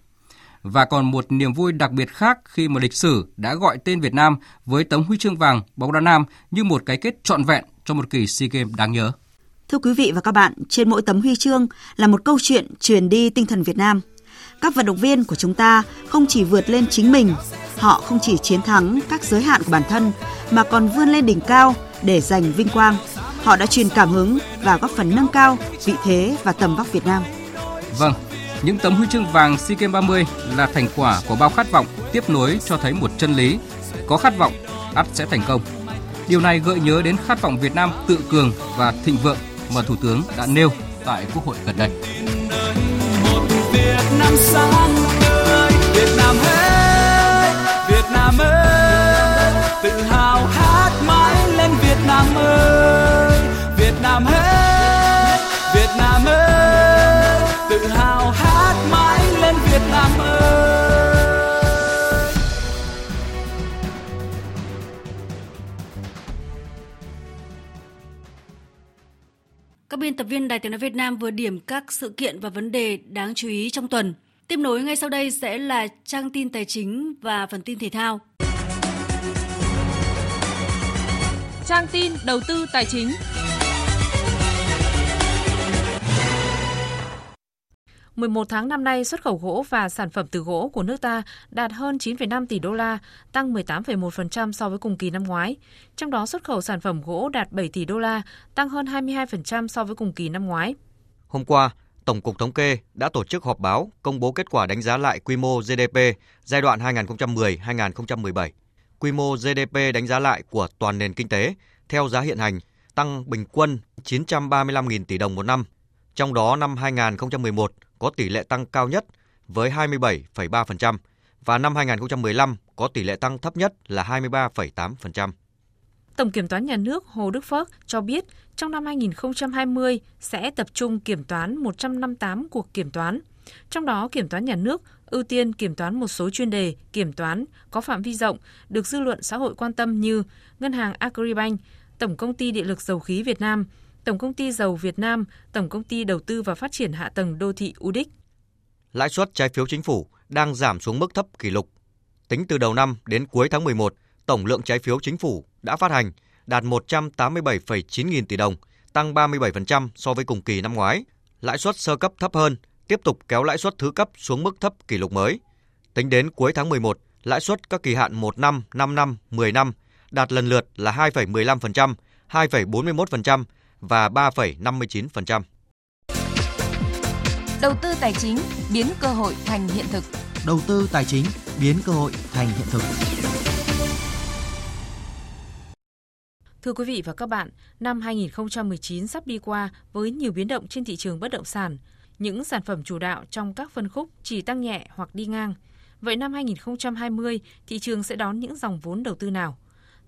Và còn một niềm vui đặc biệt khác khi mà lịch sử đã gọi tên Việt Nam với tấm huy chương vàng bóng đá nam như một cái kết trọn vẹn cho một kỳ SEA Games đáng nhớ. Thưa quý vị và các bạn, trên mỗi tấm huy chương là một câu chuyện truyền đi tinh thần Việt Nam. Các vận động viên của chúng ta không chỉ vượt lên chính mình, họ không chỉ chiến thắng các giới hạn của bản thân mà còn vươn lên đỉnh cao để giành vinh quang. Họ đã truyền cảm hứng và góp phần nâng cao vị thế và tầm vóc Việt Nam. Vâng, những tấm huy chương vàng SEA Games 30 là thành quả của bao khát vọng tiếp nối cho thấy một chân lý, có khát vọng, ắt sẽ thành công. Điều này gợi nhớ đến khát vọng Việt Nam tự cường và thịnh vượng mà Thủ tướng đã nêu tại Quốc hội gần đây. Việt Nam tự hào hát mãi lên Việt Nam ơi, Việt Nam ơi, Các biên tập viên Đài Tiếng nói Việt Nam vừa điểm các sự kiện và vấn đề đáng chú ý trong tuần. Tiếp nối ngay sau đây sẽ là trang tin tài chính và phần tin thể thao. Trang tin đầu tư tài chính. Một tháng năm nay, xuất khẩu gỗ và sản phẩm từ gỗ của nước ta đạt hơn 9,5 tỷ đô la, tăng 18,1% so với cùng kỳ năm ngoái. Trong đó, xuất khẩu sản phẩm gỗ đạt 7 tỷ đô la, tăng hơn 22% so với cùng kỳ năm ngoái. Hôm qua, Tổng cục Thống kê đã tổ chức họp báo công bố kết quả đánh giá lại quy mô GDP giai đoạn 2010-2017. Quy mô GDP đánh giá lại của toàn nền kinh tế theo giá hiện hành tăng bình quân 935.000 tỷ đồng một năm. Trong đó năm 2011 có tỷ lệ tăng cao nhất với 27,3% và năm 2015 có tỷ lệ tăng thấp nhất là 23,8%. Tổng Kiểm toán Nhà nước Hồ Đức Phước cho biết trong năm 2020 sẽ tập trung kiểm toán 158 cuộc kiểm toán. Trong đó, Kiểm toán Nhà nước ưu tiên kiểm toán một số chuyên đề kiểm toán có phạm vi rộng được dư luận xã hội quan tâm như Ngân hàng Agribank, Tổng Công ty Điện lực Dầu khí Việt Nam, Tổng Công ty Dầu Việt Nam, Tổng Công ty Đầu tư và Phát triển Hạ tầng Đô thị UDIC. Lãi suất trái phiếu chính phủ đang giảm xuống mức thấp kỷ lục. Tính từ đầu năm đến cuối tháng 11, tổng lượng trái phiếu chính phủ đã phát hành đạt 187,9 nghìn tỷ đồng, tăng 37% so với cùng kỳ năm ngoái. Lãi suất sơ cấp thấp hơn, tiếp tục kéo lãi suất thứ cấp xuống mức thấp kỷ lục mới. Tính đến cuối tháng 11, lãi suất các kỳ hạn 1 năm, 5 năm, 10 năm đạt lần lượt là 2,15%, 2,41% và 3,59%. Đầu tư tài chính biến cơ hội thành hiện thực. đầu tư tài chính biến cơ hội thành hiện thực. Thưa quý vị và các bạn, năm 2019 sắp đi qua với nhiều biến động trên thị trường bất động sản. Những sản phẩm chủ đạo trong các phân khúc chỉ tăng nhẹ hoặc đi ngang. Vậy năm 2020, thị trường sẽ đón những dòng vốn đầu tư nào?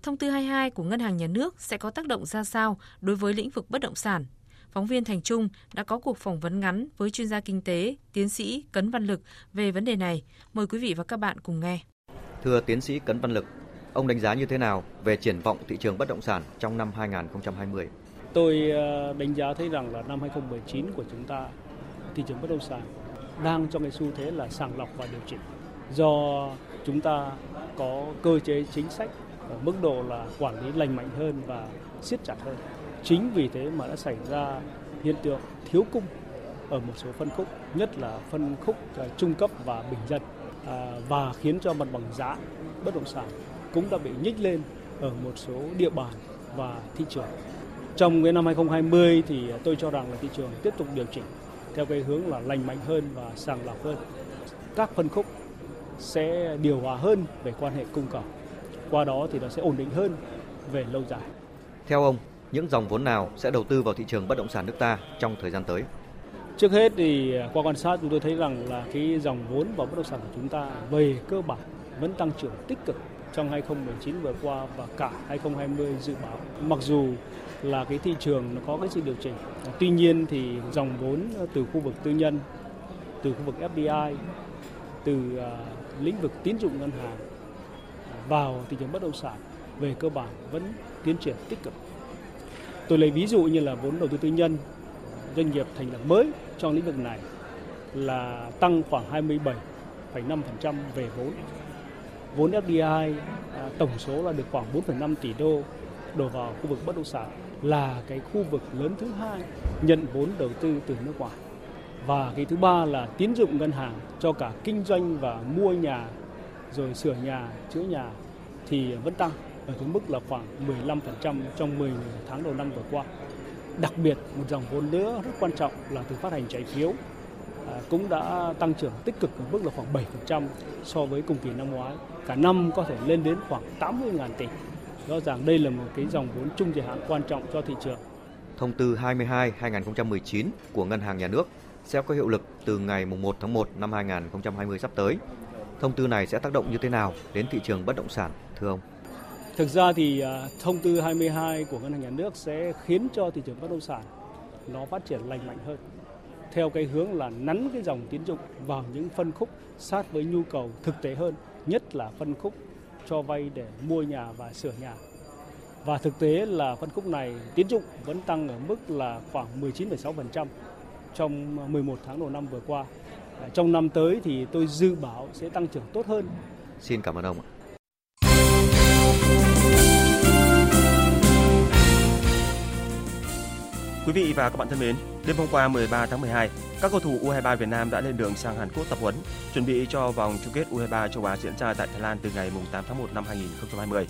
Thông tư 22 của Ngân hàng Nhà nước sẽ có tác động ra sao đối với lĩnh vực bất động sản? Phóng viên Thành Trung đã có cuộc phỏng vấn ngắn với chuyên gia kinh tế, tiến sĩ Cấn Văn Lực về vấn đề này. Mời quý vị và các bạn cùng nghe. Thưa tiến sĩ Cấn Văn Lực, ông đánh giá như thế nào về triển vọng thị trường bất động sản trong năm 2020? Tôi ờ, đánh giá thấy rằng là năm 2019 của chúng ta thị trường bất động sản đang trong cái xu thế là sàng lọc và điều chỉnh do chúng ta có cơ chế chính sách ở mức độ là quản lý lành mạnh hơn và siết chặt hơn. Chính vì thế mà đã xảy ra hiện tượng thiếu cung ở một số phân khúc, nhất là phân khúc à, trung cấp và bình dân à, và khiến cho mặt bằng giá bất động sản cũng đã bị nhích lên ở một số địa bàn và thị trường. Trong cái năm 2020 thì tôi cho rằng là thị trường tiếp tục điều chỉnh theo cái hướng là lành mạnh hơn và sàng lọc hơn. Các phân khúc sẽ điều hòa hơn về quan hệ cung cầu. Qua đó thì nó sẽ ổn định hơn về lâu dài. Theo ông, những dòng vốn nào sẽ đầu tư vào thị trường bất động sản nước ta trong thời gian tới? Trước hết thì qua quan sát chúng tôi thấy rằng là cái dòng vốn vào bất động sản của chúng ta về cơ bản vẫn tăng trưởng tích cực trong 2019 vừa qua và cả 2020 dự báo. Mặc dù là cái thị trường nó có cái sự điều chỉnh. Tuy nhiên thì dòng vốn từ khu vực tư nhân, từ khu vực FDI, từ uh, lĩnh vực tín dụng ngân hàng vào thị trường bất động sản về cơ bản vẫn tiến triển tích cực. Tôi lấy ví dụ như là vốn đầu tư tư nhân, doanh nghiệp thành lập mới trong lĩnh vực này là tăng khoảng 27,5% về vốn. Vốn FDI à, tổng số là được khoảng 4,5 tỷ đô đổ vào khu vực bất động sản là cái khu vực lớn thứ hai nhận vốn đầu tư từ nước ngoài. Và cái thứ ba là tín dụng ngân hàng cho cả kinh doanh và mua nhà rồi sửa nhà, chữa nhà thì vẫn tăng ở cái mức là khoảng 15% trong 10 tháng đầu năm vừa qua. Đặc biệt một dòng vốn nữa rất quan trọng là từ phát hành trái phiếu à, cũng đã tăng trưởng tích cực ở mức là khoảng 7% so với cùng kỳ năm ngoái. Cả năm có thể lên đến khoảng 80.000 tỷ. Rõ ràng đây là một cái dòng vốn trung dài hạn quan trọng cho thị trường. Thông tư 22/2019 của Ngân hàng Nhà nước sẽ có hiệu lực từ ngày 1 tháng 1 năm 2020 sắp tới. Thông tư này sẽ tác động như thế nào đến thị trường bất động sản, thưa ông? Thực ra thì à, thông tư 22 của Ngân hàng Nhà nước sẽ khiến cho thị trường bất động sản nó phát triển lành mạnh hơn theo cái hướng là nắn cái dòng tín dụng vào những phân khúc sát với nhu cầu thực tế hơn, nhất là phân khúc cho vay để mua nhà và sửa nhà. Và thực tế là phân khúc này tín dụng vẫn tăng ở mức là khoảng 19,6% trong 11 tháng đầu năm vừa qua. Trong năm tới thì tôi dự báo sẽ tăng trưởng tốt hơn. Xin cảm ơn ông. Quý vị và các bạn thân mến, đêm hôm qua 13 tháng 12, các cầu thủ U23 Việt Nam đã lên đường sang Hàn Quốc tập huấn, chuẩn bị cho vòng chung kết U23 châu Á diễn ra tại Thái Lan từ ngày 8 tháng 1 năm 2020.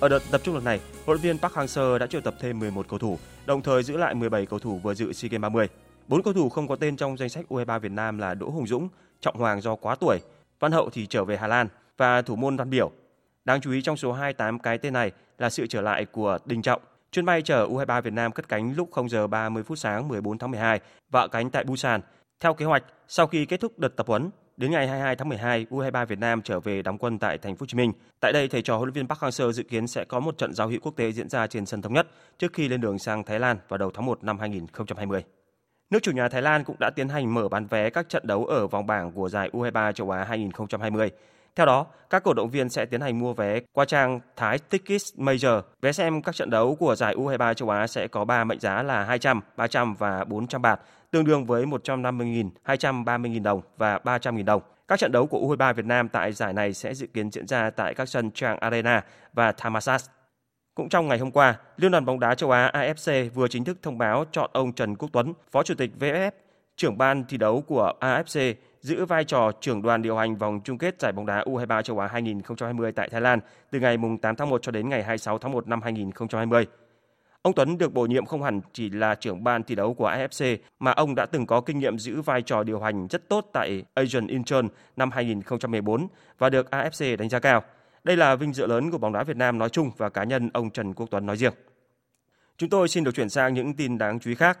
Ở đợt tập trung lần này, huấn luyện viên Park Hang-seo đã triệu tập thêm 11 cầu thủ, đồng thời giữ lại 17 cầu thủ vừa dự SEA Games 30. Bốn cầu thủ không có tên trong danh sách U23 Việt Nam là Đỗ Hùng Dũng, Trọng Hoàng do quá tuổi, Văn Hậu thì trở về Hà Lan và thủ môn Văn Biểu. Đáng chú ý trong số 28 cái tên này là sự trở lại của Đình Trọng, Chuyến bay chở U23 Việt Nam cất cánh lúc 0 giờ 30 phút sáng 14 tháng 12 và cánh tại Busan. Theo kế hoạch, sau khi kết thúc đợt tập huấn, đến ngày 22 tháng 12, U23 Việt Nam trở về đóng quân tại thành phố Hồ Chí Minh. Tại đây, thầy trò huấn luyện viên Park Hang-seo dự kiến sẽ có một trận giao hữu quốc tế diễn ra trên sân thống nhất trước khi lên đường sang Thái Lan vào đầu tháng 1 năm 2020. Nước chủ nhà Thái Lan cũng đã tiến hành mở bán vé các trận đấu ở vòng bảng của giải U23 châu Á 2020. Theo đó, các cổ động viên sẽ tiến hành mua vé qua trang Thái Tickets Major. Vé xem các trận đấu của giải U23 châu Á sẽ có 3 mệnh giá là 200, 300 và 400 bạt, tương đương với 150.000, 230.000 đồng và 300.000 đồng. Các trận đấu của U23 Việt Nam tại giải này sẽ dự kiến diễn ra tại các sân Trang Arena và Thammasat. Cũng trong ngày hôm qua, Liên đoàn bóng đá châu Á AFC vừa chính thức thông báo chọn ông Trần Quốc Tuấn, Phó Chủ tịch VFF, trưởng ban thi đấu của AFC giữ vai trò trưởng đoàn điều hành vòng chung kết giải bóng đá U23 châu Á 2020 tại Thái Lan từ ngày 8 tháng 1 cho đến ngày 26 tháng 1 năm 2020. Ông Tuấn được bổ nhiệm không hẳn chỉ là trưởng ban thi đấu của AFC mà ông đã từng có kinh nghiệm giữ vai trò điều hành rất tốt tại Asian Incheon năm 2014 và được AFC đánh giá cao. Đây là vinh dự lớn của bóng đá Việt Nam nói chung và cá nhân ông Trần Quốc Tuấn nói riêng. Chúng tôi xin được chuyển sang những tin đáng chú ý khác.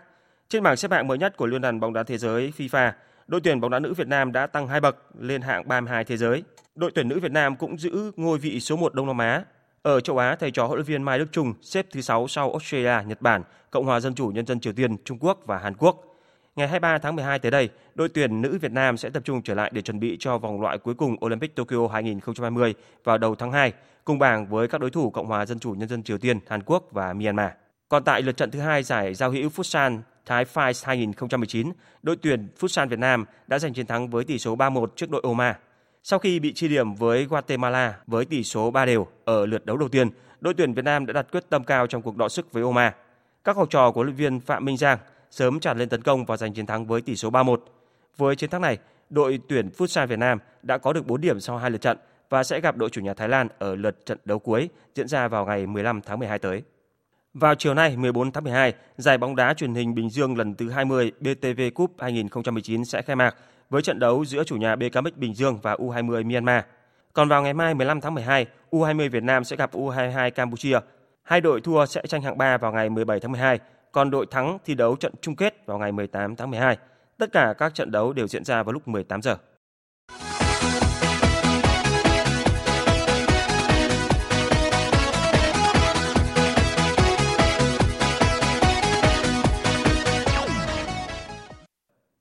Trên bảng xếp hạng mới nhất của Liên đoàn bóng đá thế giới FIFA, đội tuyển bóng đá nữ Việt Nam đã tăng hai bậc lên hạng 32 thế giới. Đội tuyển nữ Việt Nam cũng giữ ngôi vị số 1 Đông Nam Á. Ở châu Á, thầy trò huấn luyện viên Mai Đức Chung xếp thứ 6 sau Australia, Nhật Bản, Cộng hòa Dân chủ Nhân dân Triều Tiên, Trung Quốc và Hàn Quốc. Ngày 23 tháng 12 tới đây, đội tuyển nữ Việt Nam sẽ tập trung trở lại để chuẩn bị cho vòng loại cuối cùng Olympic Tokyo 2020 vào đầu tháng 2, cùng bảng với các đối thủ Cộng hòa Dân chủ Nhân dân Triều Tiên, Hàn Quốc và Myanmar. Còn tại lượt trận thứ hai giải giao hữu Futsal Thái Fights 2019, đội tuyển Futsal Việt Nam đã giành chiến thắng với tỷ số 3-1 trước đội Oman. Sau khi bị chia điểm với Guatemala với tỷ số 3 đều ở lượt đấu đầu tiên, đội tuyển Việt Nam đã đặt quyết tâm cao trong cuộc đọ sức với Oman. Các học trò của huấn luyện viên Phạm Minh Giang sớm tràn lên tấn công và giành chiến thắng với tỷ số 3-1. Với chiến thắng này, đội tuyển Futsal Việt Nam đã có được 4 điểm sau hai lượt trận và sẽ gặp đội chủ nhà Thái Lan ở lượt trận đấu cuối diễn ra vào ngày 15 tháng 12 tới. Vào chiều nay 14 tháng 12, giải bóng đá truyền hình Bình Dương lần thứ 20 BTV Cup 2019 sẽ khai mạc với trận đấu giữa chủ nhà BKMX Bình Dương và U20 Myanmar. Còn vào ngày mai 15 tháng 12, U20 Việt Nam sẽ gặp U22 Campuchia. Hai đội thua sẽ tranh hạng 3 vào ngày 17 tháng 12, còn đội thắng thi đấu trận chung kết vào ngày 18 tháng 12. Tất cả các trận đấu đều diễn ra vào lúc 18 giờ.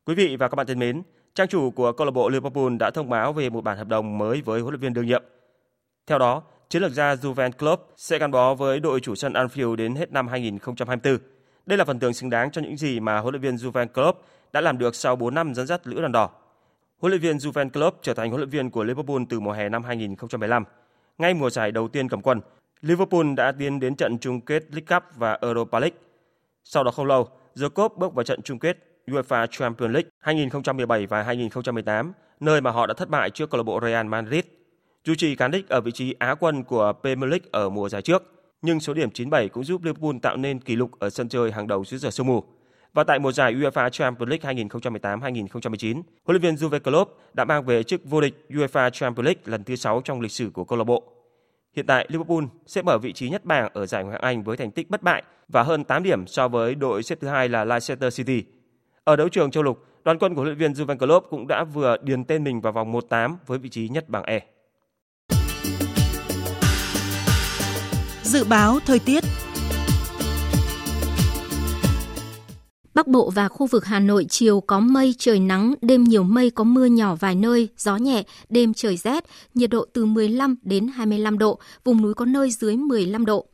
Quý vị và các bạn thân mến, trang chủ của câu lạc bộ Liverpool đã thông báo về một bản hợp đồng mới với huấn luyện viên đương nhiệm. Theo đó, chiến lược gia Juven Klopp sẽ gắn bó với đội chủ sân Anfield đến hết năm 2024. Đây là phần thưởng xứng đáng cho những gì mà huấn luyện viên Juven Klopp đã làm được sau 4 năm dẫn dắt lữ đoàn đỏ. Huấn luyện viên Juven Klopp trở thành huấn luyện viên của Liverpool từ mùa hè năm 2015. Ngay mùa giải đầu tiên cầm quân, Liverpool đã tiến đến trận chung kết League Cup và Europa League. Sau đó không lâu, The Klopp bước vào trận chung kết UEFA Champions League 2017 và 2018, nơi mà họ đã thất bại trước câu lạc bộ Real Madrid. Duy trì cán đích ở vị trí Á quân của Premier League ở mùa giải trước, nhưng số điểm 97 cũng giúp Liverpool tạo nên kỷ lục ở sân chơi hàng đầu dưới giờ sương mù. Và tại mùa giải UEFA Champions League 2018-2019, huấn luyện viên Jurgen Klopp đã mang về chức vô địch UEFA Champions League lần thứ 6 trong lịch sử của câu lạc bộ. Hiện tại Liverpool sẽ ở vị trí nhất bảng ở giải Ngoại hạng Anh với thành tích bất bại và hơn 8 điểm so với đội xếp thứ hai là Leicester City. Ở đấu trường châu lục, đoàn quân của huấn luyện viên Jurgen Klopp cũng đã vừa điền tên mình vào vòng 1/8 với vị trí nhất bảng E. Dự báo thời tiết Bắc Bộ và khu vực Hà Nội chiều có mây, trời nắng, đêm nhiều mây có mưa nhỏ vài nơi, gió nhẹ, đêm trời rét, nhiệt độ từ 15 đến 25 độ, vùng núi có nơi dưới 15 độ.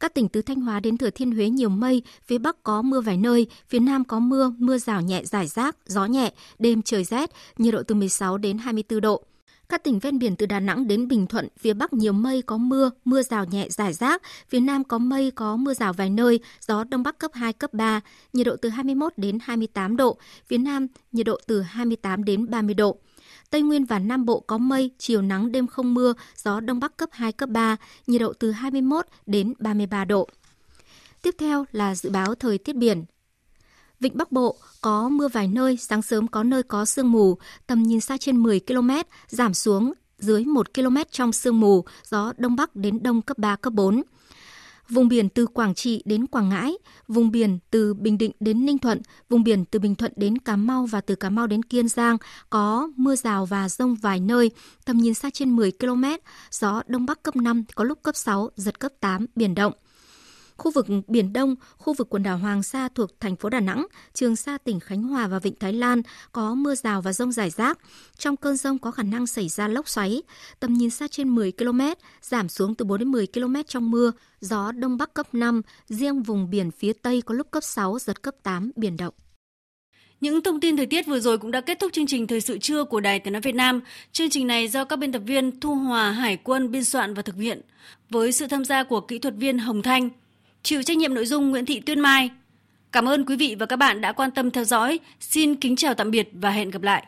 Các tỉnh từ Thanh Hóa đến Thừa Thiên Huế nhiều mây, phía Bắc có mưa vài nơi, phía Nam có mưa, mưa rào nhẹ rải rác, gió nhẹ, đêm trời rét, nhiệt độ từ 16 đến 24 độ. Các tỉnh ven biển từ Đà Nẵng đến Bình Thuận, phía Bắc nhiều mây có mưa, mưa rào nhẹ rải rác, phía Nam có mây có mưa rào vài nơi, gió Đông Bắc cấp 2, cấp 3, nhiệt độ từ 21 đến 28 độ, phía Nam nhiệt độ từ 28 đến 30 độ. Tây Nguyên và Nam Bộ có mây, chiều nắng đêm không mưa, gió Đông Bắc cấp 2, cấp 3, nhiệt độ từ 21 đến 33 độ. Tiếp theo là dự báo thời tiết biển. Vịnh Bắc Bộ có mưa vài nơi, sáng sớm có nơi có sương mù, tầm nhìn xa trên 10 km, giảm xuống dưới 1 km trong sương mù, gió Đông Bắc đến Đông cấp 3, cấp 4. Vùng biển từ Quảng Trị đến Quảng Ngãi, vùng biển từ Bình Định đến Ninh Thuận, vùng biển từ Bình Thuận đến Cà Mau và từ Cà Mau đến Kiên Giang có mưa rào và rông vài nơi, tầm nhìn xa trên 10 km, gió Đông Bắc cấp 5, có lúc cấp 6, giật cấp 8, biển động. Khu vực Biển Đông, khu vực quần đảo Hoàng Sa thuộc thành phố Đà Nẵng, Trường Sa tỉnh Khánh Hòa và Vịnh Thái Lan có mưa rào và rông rải rác. Trong cơn rông có khả năng xảy ra lốc xoáy. Tầm nhìn xa trên 10 km, giảm xuống từ 4 đến 10 km trong mưa, gió Đông Bắc cấp 5, riêng vùng biển phía Tây có lúc cấp 6, giật cấp 8, biển động. Những thông tin thời tiết vừa rồi cũng đã kết thúc chương trình Thời sự trưa của Đài Tiếng Nói Việt Nam. Chương trình này do các biên tập viên Thu Hòa, Hải quân biên soạn và thực hiện, với sự tham gia của kỹ thuật viên Hồng Thanh. Chịu trách nhiệm nội dung Nguyễn Thị Tuyên Mai. Cảm ơn quý vị và các bạn đã quan tâm theo dõi. Xin kính chào tạm biệt và hẹn gặp lại.